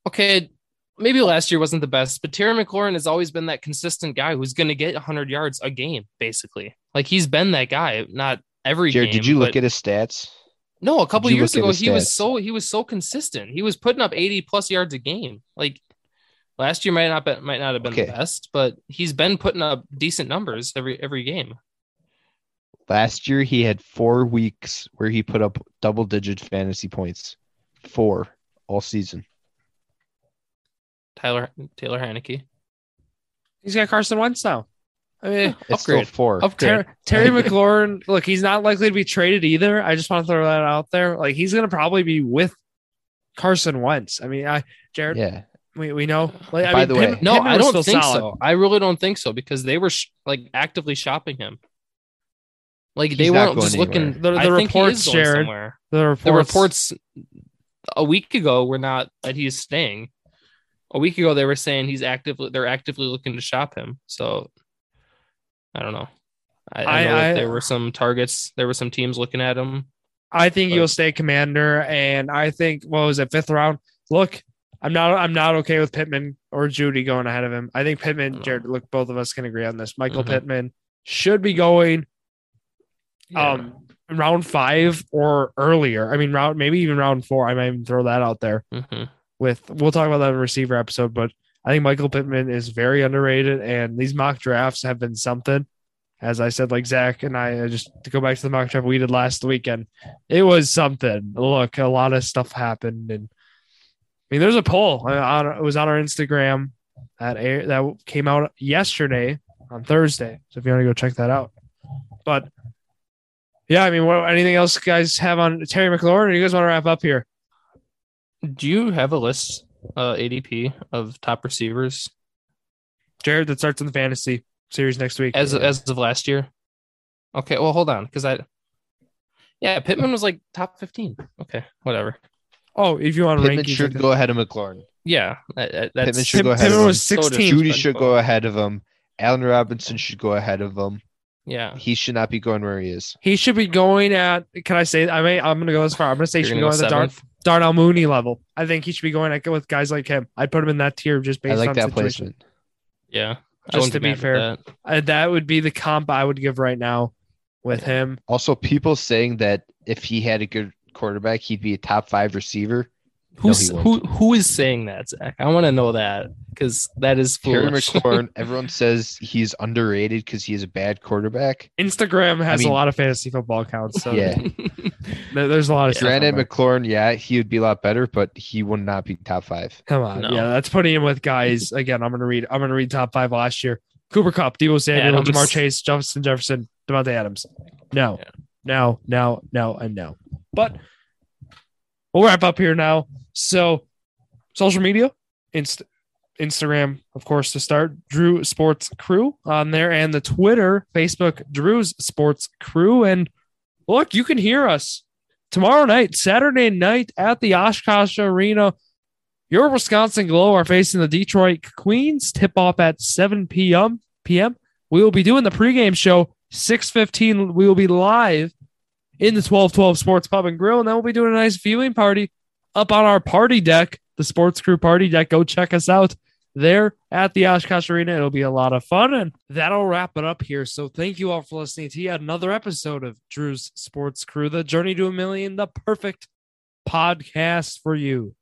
Okay, maybe last year wasn't the best, but Terry McLaurin has always been that consistent guy who's going to get 100 yards a game, basically. Like he's been that guy, not every Jared, game. did you look at his stats? No, a couple years ago his he was so he was so consistent. He was putting up 80 plus yards a game. Like last year might not be, might not have been Okay. the best, but he's been putting up decent numbers every every game. Last year he had four weeks where he put up double digit fantasy points. Four all season. Tyler Taylor Heinicke. He's got Carson Wentz now. I mean, It's still Upgrade. four. Upgrade. Terry, Terry [LAUGHS] McLaurin, look, he's not likely to be traded either. I just want to throw that out there. Like he's going to probably be with Carson Wentz. I mean, I Jared, Yeah. We, we know. Like, I By mean, the way- Pittman- No, Pittman I don't think solid. so. I really don't think so because they were sh- like actively shopping him. Like they He's weren't just going looking. anywhere. The- I the think he is reports, going Jared, somewhere. The reports, The reports a week ago were not that he's staying. A week ago they were saying he's actively they're actively looking to shop him. So I don't know. I, I, I- know that I- there were some targets. There were some teams looking at him. I think But- you'll stay commander, and I think what was it fifth round? Look, I'm not I'm not okay with Pittman or Jeudy going ahead of him. I think Pittman, No. Jared, look, both of us can agree on this. Michael Mhm. Pittman should be going Yeah. um round five or earlier. I mean, round maybe even round four. I might even throw that out there. Mhm. With we'll talk about that in the receiver episode, but I think Michael Pittman is very underrated, and these mock drafts have been something. As I said, like Zach and I, just to go back to the mock draft we did last weekend, it was something. Look, a lot of stuff happened, and mean, there's a poll. uh, On, it was on our Instagram that air, that came out yesterday on Thursday. So if you want to go check that out, but yeah, I mean, what anything else guys have on Terry McLaurin? You guys want to wrap up here? Do you have a list, uh, ADP of top receivers Jared, that starts in the fantasy series next week. as as of last year? Okay, well hold on because I, yeah, Pittman was like top fifteen. Okay, whatever. Oh, if you want to rank, Pittman should go ahead of McLaurin. Yeah, that- that- Pittman that's should go Pitt- ahead of Pittman him. was So 16. Jeudy but- should go ahead of him. Allen Robinson should go ahead of him. yeah. He should not be going where he is. He should be going at. Can I say? I may. I'm going to go as far. I'm going to say he You're should be gonna go at the Dar- seventh? Darnell Mooney level. I think he should be going at with guys like him. I'd put him in that tier just I based like on that situation. placement. Yeah, I Just to be fair. that. Uh, that would be the comp I would give right now with him. Also, people saying that if he had a good quarterback, he'd be a top five receiver. Who's he who? Who is saying that, Zach? I want to know that because that is Terry foolish. McLaurin, [LAUGHS] everyone says he's underrated because he is a bad quarterback. Instagram has I mean- a lot of fantasy football accounts, so Yeah. [LAUGHS] there's a lot of. Granted, on. McLaurin, yeah, he would be a lot better, but he would not be top five. Come on, No. yeah, that's putting him with guys. [LAUGHS] Again, I'm going to read. I'm going to read top five last year. Cooper Kupp, Deebo Samuel, Adams. Ja'Marr Chase, Justin Jefferson, Davante Adams. No, Yeah. no, no, no, and no. But we'll wrap up here now. So, social media, Inst- Instagram, of course, to start. Drew Sports Crew on there, and the Twitter, Facebook, Drew's Sports Crew. And look, you can hear us tomorrow night, Saturday night at the Oshkosh Arena. Your Wisconsin Glo are facing the Detroit Queens. Tip off at 7 p.m. p.m. We will be doing the pregame show 6:15. We will be live in the 1212 Sports Pub and Grill, and then we'll be doing a nice viewing party up on our party deck, the Sports Crew party deck. Go check us out there at the Oshkosh Arena. It'll be a lot of fun, and that'll wrap it up here. So thank you all for listening to yet another episode of Drew's Sports Crew, the journey to a million, the perfect podcast for you.